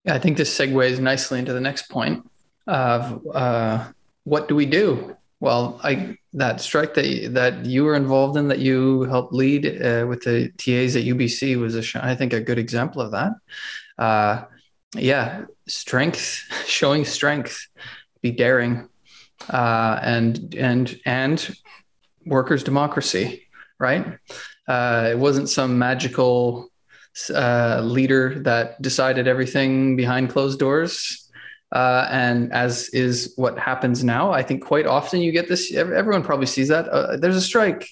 Yeah, I think this segues nicely into the next point of uh, what do we do? Well, I that strike that that you were involved in, that you helped lead uh, with the TAs at UBC, was a I think a good example of that. Uh, yeah, strength, showing strength, be daring, uh, and and and workers' democracy, right? Uh, it wasn't some magical uh, leader that decided everything behind closed doors. Uh, and as is what happens now, I think quite often you get this. Everyone probably sees that. Uh, there's a strike,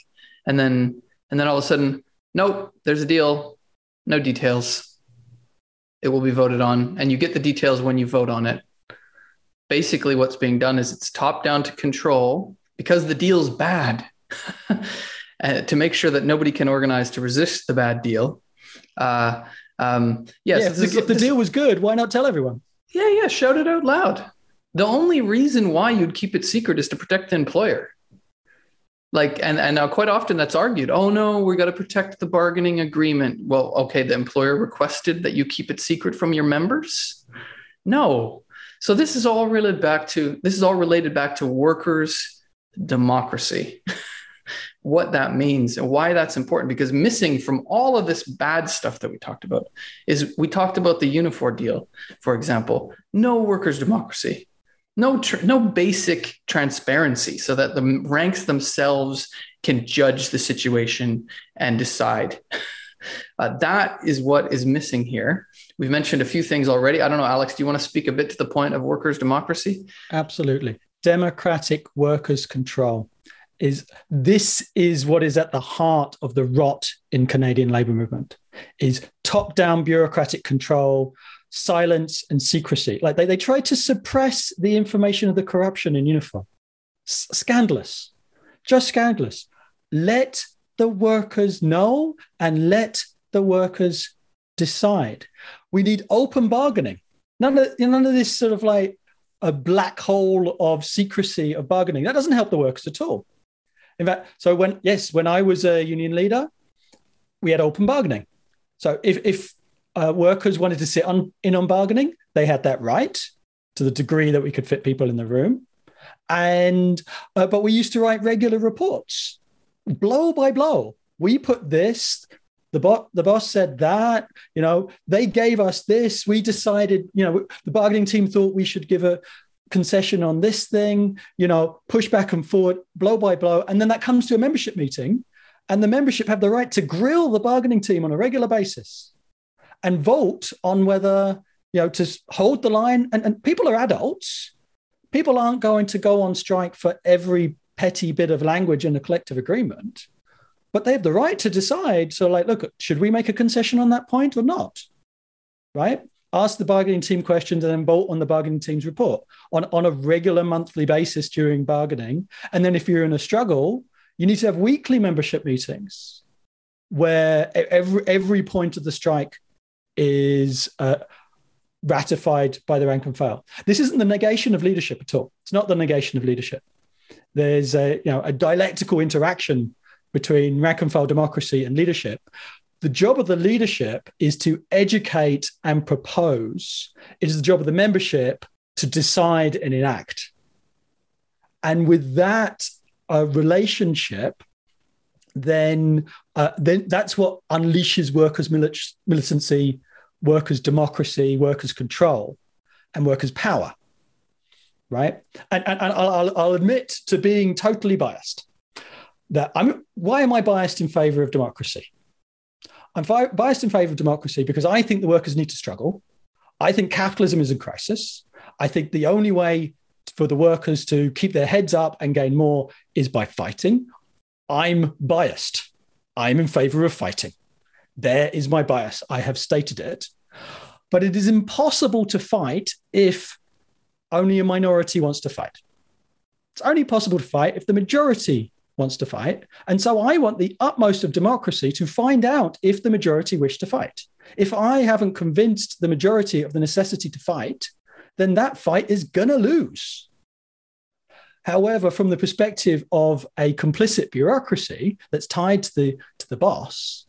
and then and then all of a sudden, nope, there's a deal, no details. It will be voted on, and you get the details when you vote on it. Basically, what's being done is it's top down to control because the deal's bad. Uh, to make sure that nobody can organize to resist the bad deal. Uh, um, yes, yeah, if, the, if the deal was good, why not tell everyone? Yeah, yeah, shout it out loud. The only reason why you'd keep it secret is to protect the employer. Like, and and now quite often that's argued. Oh no, we got to protect the bargaining agreement. Well, okay, the employer requested that you keep it secret from your members. No, so this is all related back to this is all related back to workers' democracy. what that means and why that's important because missing from all of this bad stuff that we talked about is we talked about the Unifor deal for example. No workers democracy. No tr- no basic transparency so that the ranks themselves can judge the situation and decide uh, that is what is missing here we've mentioned a few things already i don't know alex do you want to speak a bit to the point of workers democracy absolutely democratic workers control is this is what is at the heart of the rot in Canadian labor movement is top-down bureaucratic control, silence and secrecy. Like they, they try to suppress the information of the corruption in Unifor. S- scandalous, just scandalous. Let the workers know and let the workers decide. We need open bargaining. None of, none of this sort of like a black hole of secrecy of bargaining. That doesn't help the workers at all. In fact, so when yes, when I was a union leader, we had open bargaining. So if if uh, workers wanted to sit on in on bargaining, they had that right to the degree that we could fit people in the room. And uh, but we used to write regular reports, blow by blow. We put this. The, bo- the boss said that, you know, they gave us this. We decided, you know, the bargaining team thought we should give a, concession on this thing, you know, push back and forward, blow by blow. And then that comes to a membership meeting, and the membership have the right to grill the bargaining team on a regular basis and vote on whether, you know, to hold the line. And, and people are adults. People aren't going to go on strike for every petty bit of language in a collective agreement, but they have the right to decide. So, like, look, should we make a concession on that point or not? Right? ask the bargaining team questions and then vote on the bargaining team's report on, on a regular monthly basis during bargaining. And then if you're in a struggle, you need to have weekly membership meetings where every, every point of the strike is uh, ratified by the rank and file. This isn't the negation of leadership at all. It's not the negation of leadership. There's a, you know, a dialectical interaction between rank and file democracy and leadership the job of the leadership is to educate and propose. It is the job of the membership to decide and enact. And with that uh, relationship, then, uh, then that's what unleashes workers' milit- militancy, workers' democracy, workers' control, and workers' power. Right? And, and, and I'll, I'll admit to being totally biased. That I'm. Why am I biased in favor of democracy? I'm fi- biased in favor of democracy because I think the workers need to struggle. I think capitalism is in crisis. I think the only way for the workers to keep their heads up and gain more is by fighting. I'm biased. I'm in favor of fighting. There is my bias. I have stated it. But it is impossible to fight if only a minority wants to fight. It's only possible to fight if the majority wants to fight. And so I want the utmost of democracy to find out if the majority wish to fight. If I haven't convinced the majority of the necessity to fight, then that fight is going to lose. However, from the perspective of a complicit bureaucracy that's tied to the, to the boss,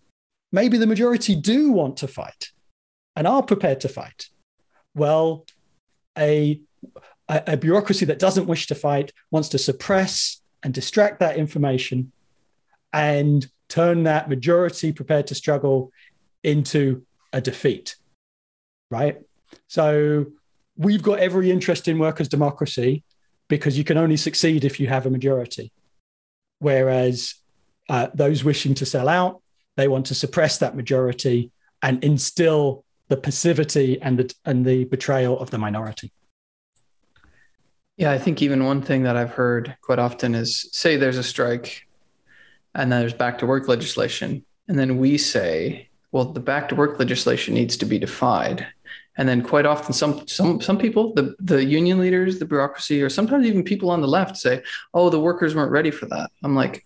maybe the majority do want to fight and are prepared to fight. Well, a, a, a bureaucracy that doesn't wish to fight wants to suppress and distract that information and turn that majority prepared to struggle into a defeat. Right? So we've got every interest in workers' democracy because you can only succeed if you have a majority. Whereas uh, those wishing to sell out, they want to suppress that majority and instill the passivity and the, and the betrayal of the minority. Yeah, I think even one thing that I've heard quite often is say there's a strike and then there's back to work legislation. And then we say, well, the back to work legislation needs to be defied. And then quite often some some some people, the, the union leaders, the bureaucracy, or sometimes even people on the left say, oh, the workers weren't ready for that. I'm like,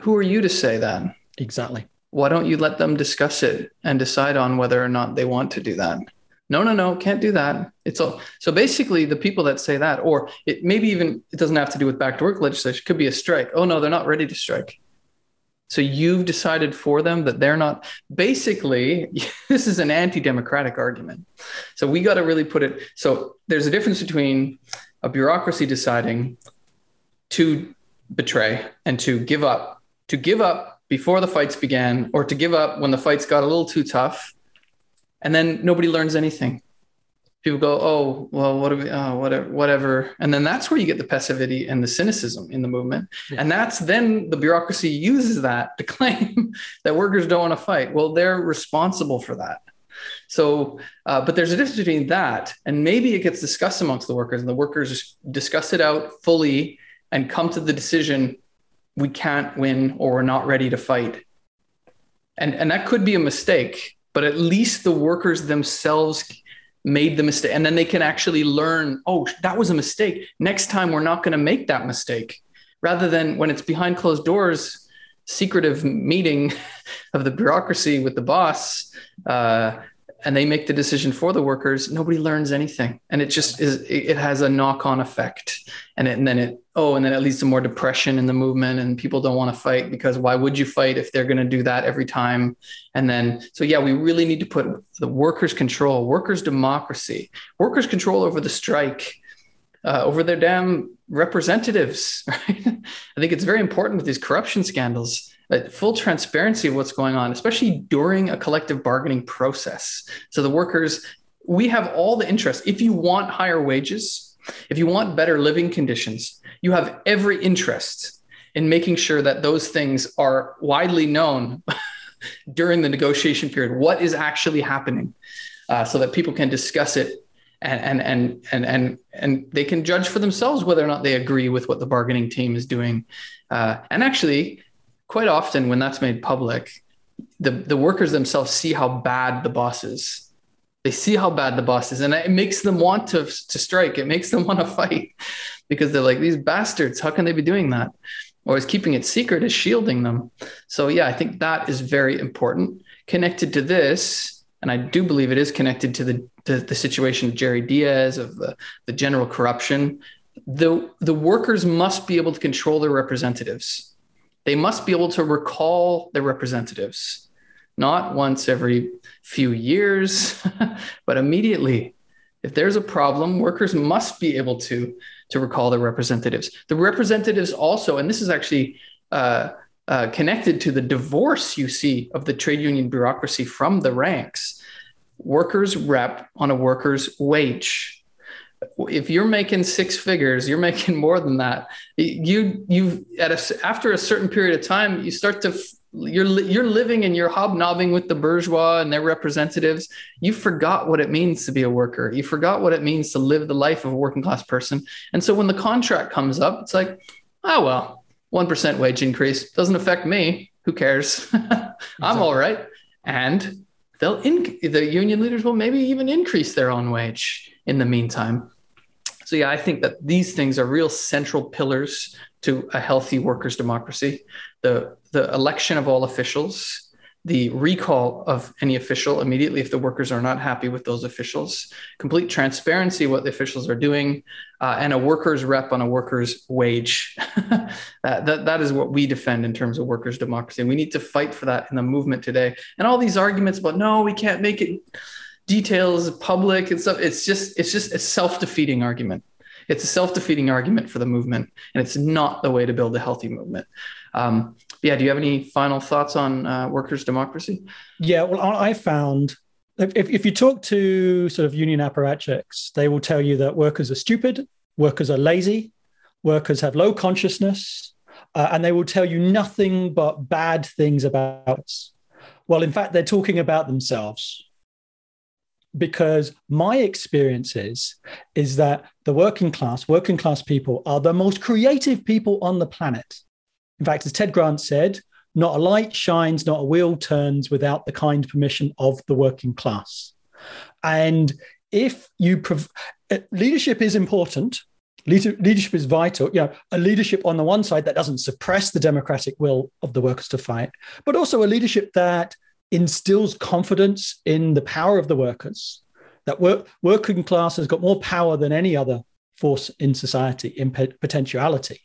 who are you to say that? Exactly. Why don't you let them discuss it and decide on whether or not they want to do that? No no no can't do that. It's all so basically the people that say that or it maybe even it doesn't have to do with back to work legislation it could be a strike. Oh no they're not ready to strike. So you've decided for them that they're not basically this is an anti-democratic argument. So we got to really put it so there's a difference between a bureaucracy deciding to betray and to give up to give up before the fights began or to give up when the fights got a little too tough and then nobody learns anything. People go, oh, well, what do we, oh, whatever, whatever. And then that's where you get the passivity and the cynicism in the movement. Yeah. And that's then the bureaucracy uses that to claim that workers don't want to fight. Well, they're responsible for that. So, uh, but there's a difference between that and maybe it gets discussed amongst the workers and the workers discuss it out fully and come to the decision we can't win or we're not ready to fight. And, and that could be a mistake but at least the workers themselves made the mistake. And then they can actually learn oh that was a mistake. Next time we're not going to make that mistake. Rather than when it's behind closed doors secretive meeting of the bureaucracy with the boss uh, and they make the decision for the workers nobody learns anything. And it just is it has a knock-on effect. And, it, and then it oh and then it leads to more depression in the movement and people don't want to fight because why would you fight if they're going to do that every time? And then so yeah we really need to put the workers control workers democracy workers control over the strike uh, over their damn representatives right i think it's very important with these corruption scandals full transparency of what's going on, especially during a collective bargaining process. So the workers, we have all the interest. If you want higher wages, if you want better living conditions, you have every interest in making sure that those things are widely known during the negotiation period. What is actually happening, uh, so that people can discuss it and and and and and they can judge for themselves whether or not they agree with what the bargaining team is doing. Uh, and actually, quite often when that's made public, the, the workers themselves see how bad the boss is. They see how bad the boss is, and it makes them want to, to strike. It makes them want to fight because they're like, these bastards, how can they be doing that? Or is keeping it secret is shielding them. So, yeah, I think that is very important. Connected to this, and I do believe it is connected to the, to the situation of Jerry Dias of the, the general corruption. The, the workers must be able to control their representatives they must be able to recall their representatives, not once every few years, but immediately. If there's a problem, workers must be able to, to recall their representatives. The representatives also, and this is actually uh, uh, connected to the divorce you see of the trade union bureaucracy from the ranks. Workers rep on a worker's wage. If you're making six figures you're making more than that. You you at a, after a certain period of time you start to you're you're living and you're hobnobbing with the bourgeois and their representatives. You forgot what it means to be a worker. You forgot what it means to live the life of a working class person. And so when the contract comes up it's like oh well 1% wage increase doesn't affect me. Who cares? I'm all right. And they'll in, the union leaders will maybe even increase their own wage in the meantime. So yeah i think that these things are real central pillars to a healthy workers' democracy. The, the election of all officials, the recall of any official immediately if the workers are not happy with those officials, complete transparency what the officials are doing, uh, and a workers' rep on a workers' wage. that, that, that is what we defend in terms of workers' democracy. We need to fight for that in the movement today. And all these arguments about no, we can't make it details public and stuff. It's just it's just a self-defeating argument. It's a self defeating argument for the movement, and it's not the way to build a healthy movement. Um, yeah, do you have any final thoughts on uh, workers' democracy? Yeah, well, I found if, if you talk to sort of union apparatchiks, they will tell you that workers are stupid, workers are lazy, workers have low consciousness, uh, and they will tell you nothing but bad things about us. Well, in fact, they're talking about themselves because my experience is, is that the working class, working class people are the most creative people on the planet. In fact, as Ted Grant said, not a light shines, not a wheel turns without the kind permission of the working class. And if you prov- uh, leadership is important, leadership is vital. You know, a leadership on the one side that doesn't suppress the democratic will of the workers to fight, but also a leadership that instills confidence in the power of the workers, that work, working class has got more power than any other force in society in potentiality.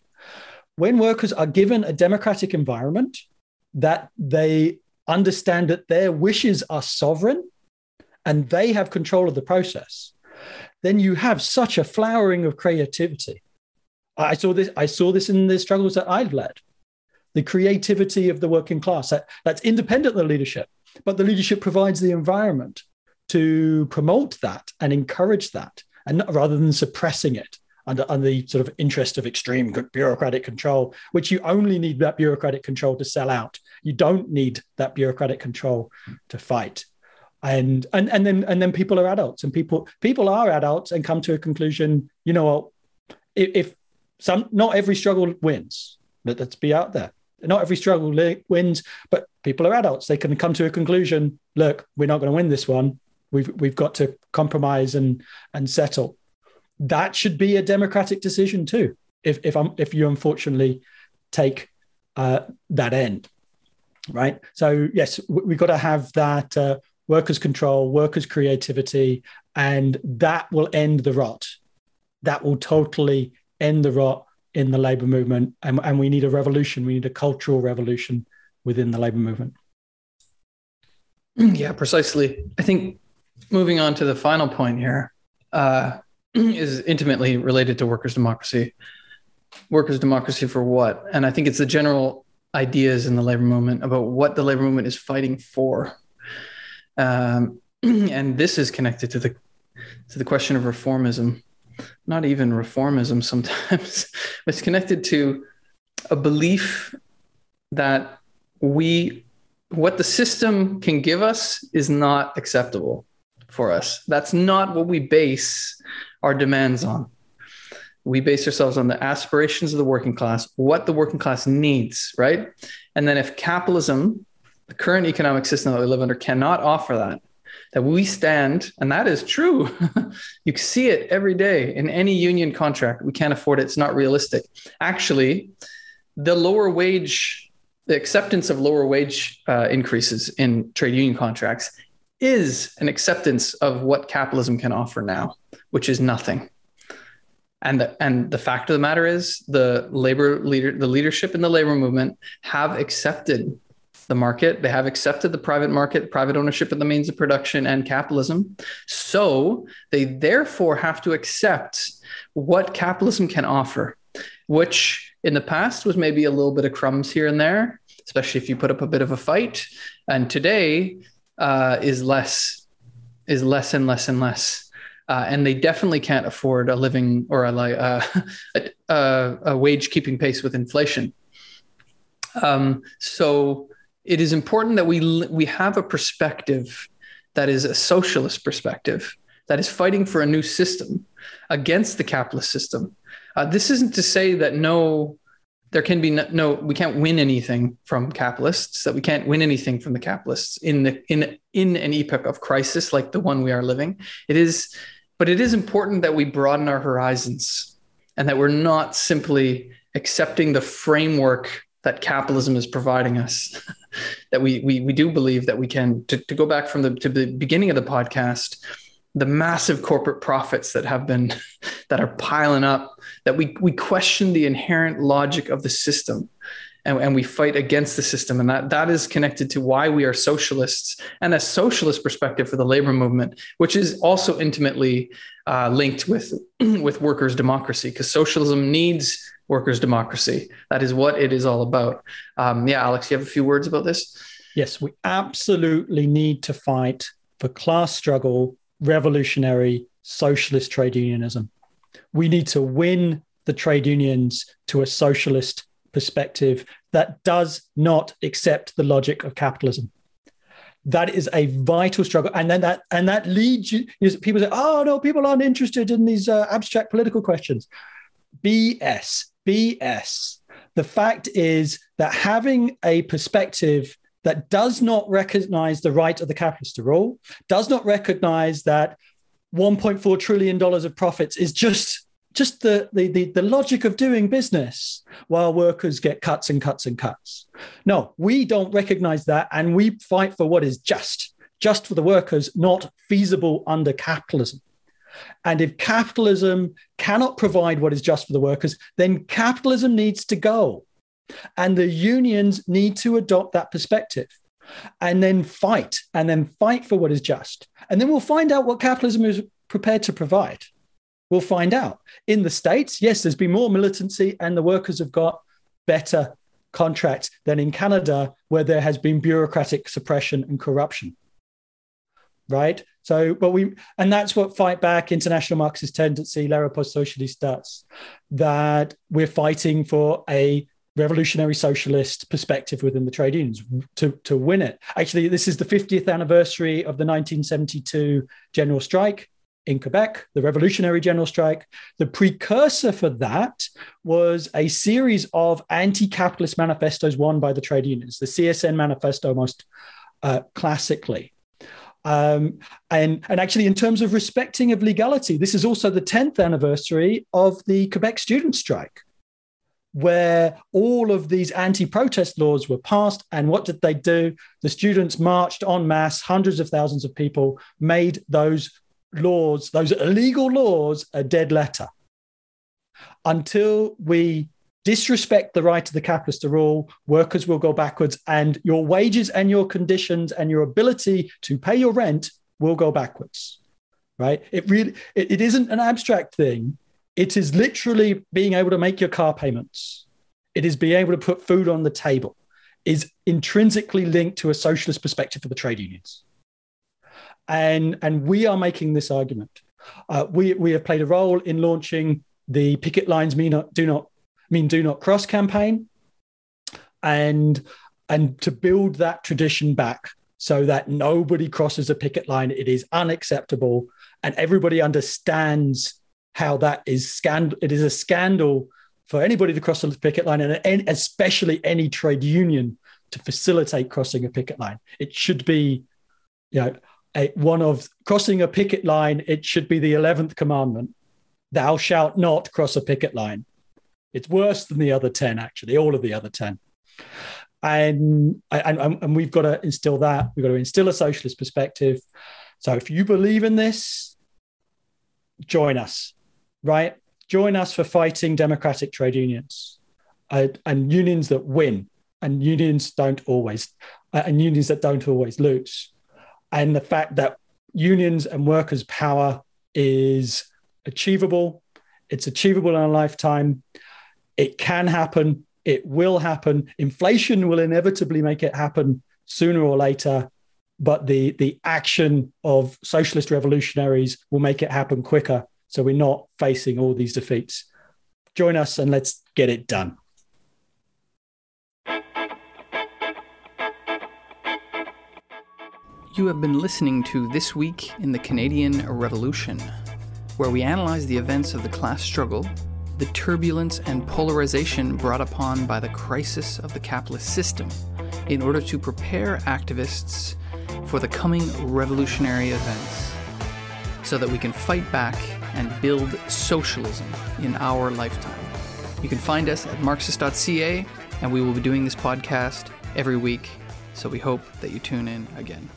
When workers are given a democratic environment, that they understand that their wishes are sovereign and they have control of the process, then you have such a flowering of creativity. I saw this, I saw this in the struggles that I've led the creativity of the working class. That, that's independent of the leadership, but the leadership provides the environment to promote that and encourage that, and rather than suppressing it under, under the sort of interest of extreme bureaucratic control, which you only need that bureaucratic control to sell out. You don't need that bureaucratic control to fight. And and and then and then people are adults, and people people are adults and come to a conclusion. You know what? If, if some not every struggle wins, but let's be out there not every struggle wins, but people are adults. They can come to a conclusion. Look, we're not going to win this one. We've we've got to compromise and and settle. That should be a democratic decision too. If if I'm if you unfortunately take uh, that end, right? So yes, we've got to have that uh, workers' control, workers' creativity, and that will end the rot. That will totally end the rot in the labor movement, and, and we need a revolution. We need a cultural revolution within the labor movement. Yeah, precisely. I think moving on to the final point here uh, is intimately related to workers' democracy. Workers' democracy for what? And I think it's the general ideas in the labor movement about what the labor movement is fighting for. Um, and this is connected to the to the question of reformism not even reformism sometimes it's connected to a belief that we what the system can give us is not acceptable for us that's not what we base our demands on we base ourselves on the aspirations of the working class what the working class needs right and then if capitalism the current economic system that we live under cannot offer that that we stand, and that is true. you see it every day in any union contract. We can't afford it. It's not realistic. Actually, the lower wage, the acceptance of lower wage uh, increases in trade union contracts is an acceptance of what capitalism can offer now, which is nothing. And the, and the fact of the matter is, the labor leader, the leadership in the labor movement have accepted the market. They have accepted the private market, private ownership of the means of production, and capitalism. So they therefore have to accept what capitalism can offer, which in the past was maybe a little bit of crumbs here and there, especially if you put up a bit of a fight. And today uh, is less, is less and less and less. Uh, and they definitely can't afford a living or a, uh, a, a wage keeping pace with inflation. Um, so it is important that we we have a perspective that is a socialist perspective that is fighting for a new system against the capitalist system. Uh, this isn't to say that no, there can be no, no, we can't win anything from capitalists. That we can't win anything from the capitalists in the in in an epoch of crisis like the one we are living. It is, but it is important that we broaden our horizons and that we're not simply accepting the framework that capitalism is providing us. that we, we we do believe that we can to, to go back from the to the beginning of the podcast, the massive corporate profits that have been that are piling up, that we we question the inherent logic of the system. And, and we fight against the system. And that, that is connected to why we are socialists and a socialist perspective for the labor movement, which is also intimately uh, linked with, with workers' democracy, because socialism needs workers' democracy. That is what it is all about. Um, yeah, Alex, you have a few words about this? Yes, we absolutely need to fight for class struggle, revolutionary socialist trade unionism. We need to win the trade unions to a socialist perspective that does not accept the logic of capitalism. That is a vital struggle, and then that and that leads you. know, people say, "Oh no, people aren't interested in these uh, abstract political questions." BS. BS. The fact is that having a perspective that does not recognize the right of the capitalist to rule, does not recognize that 1.4 trillion dollars of profits is just just the, the, the, the, logic of doing business while workers get cuts and cuts and cuts. No, we don't recognize that. And we fight for what is just, just for the workers, not feasible under capitalism. And if capitalism cannot provide what is just for the workers, then capitalism needs to go. And the unions need to adopt that perspective and then fight and then fight for what is just. And then we'll find out what capitalism is prepared to provide. We'll find out. In the States, yes, there's been more militancy and the workers have got better contracts than in Canada, where there has been bureaucratic suppression and corruption right? So, but we, and that's what Fight Back, International Marxist Tendency, La Riposte Socialiste does, that we're fighting for a revolutionary socialist perspective within the trade unions to, to win it. Actually, this is the 50th anniversary of the 1972 general strike in Quebec, the revolutionary general strike. The precursor for that was a series of anti capitalist manifestos won by the trade unions, the CSN manifesto, most uh, classically. Um, and, and actually, in terms of respecting of legality, this is also the 10th anniversary of the Quebec student strike, where all of these anti protest laws were passed. And what did they do? The students marched en masse, hundreds of thousands of people made those laws, those illegal laws, a dead letter. Until we disrespect the right of the capitalist to rule, workers will go backwards, and your wages and your conditions and your ability to pay your rent will go backwards. Right? It really it, it isn't an abstract thing. It is literally being able to make your car payments. It is being able to put food on the table. Is intrinsically linked to a socialist perspective for the trade unions. And, and we are making this argument. Uh, we, we have played a role in launching the picket lines me not, do not mean do not cross campaign and and to build that tradition back so that nobody crosses a picket line it is unacceptable and everybody understands how that is scandal it is a scandal for anybody to cross a picket line and especially any trade union to facilitate crossing a picket line it should be you know a, one of crossing a picket line it should be the 11th commandment thou shalt not cross a picket line it's worse than the other 10, actually, all of the other 10. And, and, and we've got to instill that. We've got to instill a socialist perspective. So if you believe in this, join us, right? Join us for fighting democratic trade unions uh, and unions that win and unions don't always, uh, and unions that don't always lose. And the fact that unions and workers' power is achievable, it's achievable in a lifetime. It can happen. It will happen. Inflation will inevitably make it happen sooner or later. But the, the action of socialist revolutionaries will make it happen quicker. So we're not facing all these defeats. Join us and let's get it done. You have been listening to This Week in the Canadian Revolution, where we analyze the events of the class struggle, the turbulence and polarization brought upon by the crisis of the capitalist system, in order to prepare activists for the coming revolutionary events, so that we can fight back and build socialism in our lifetime. You can find us at Marxist.ca, and we will be doing this podcast every week, so we hope that you tune in again.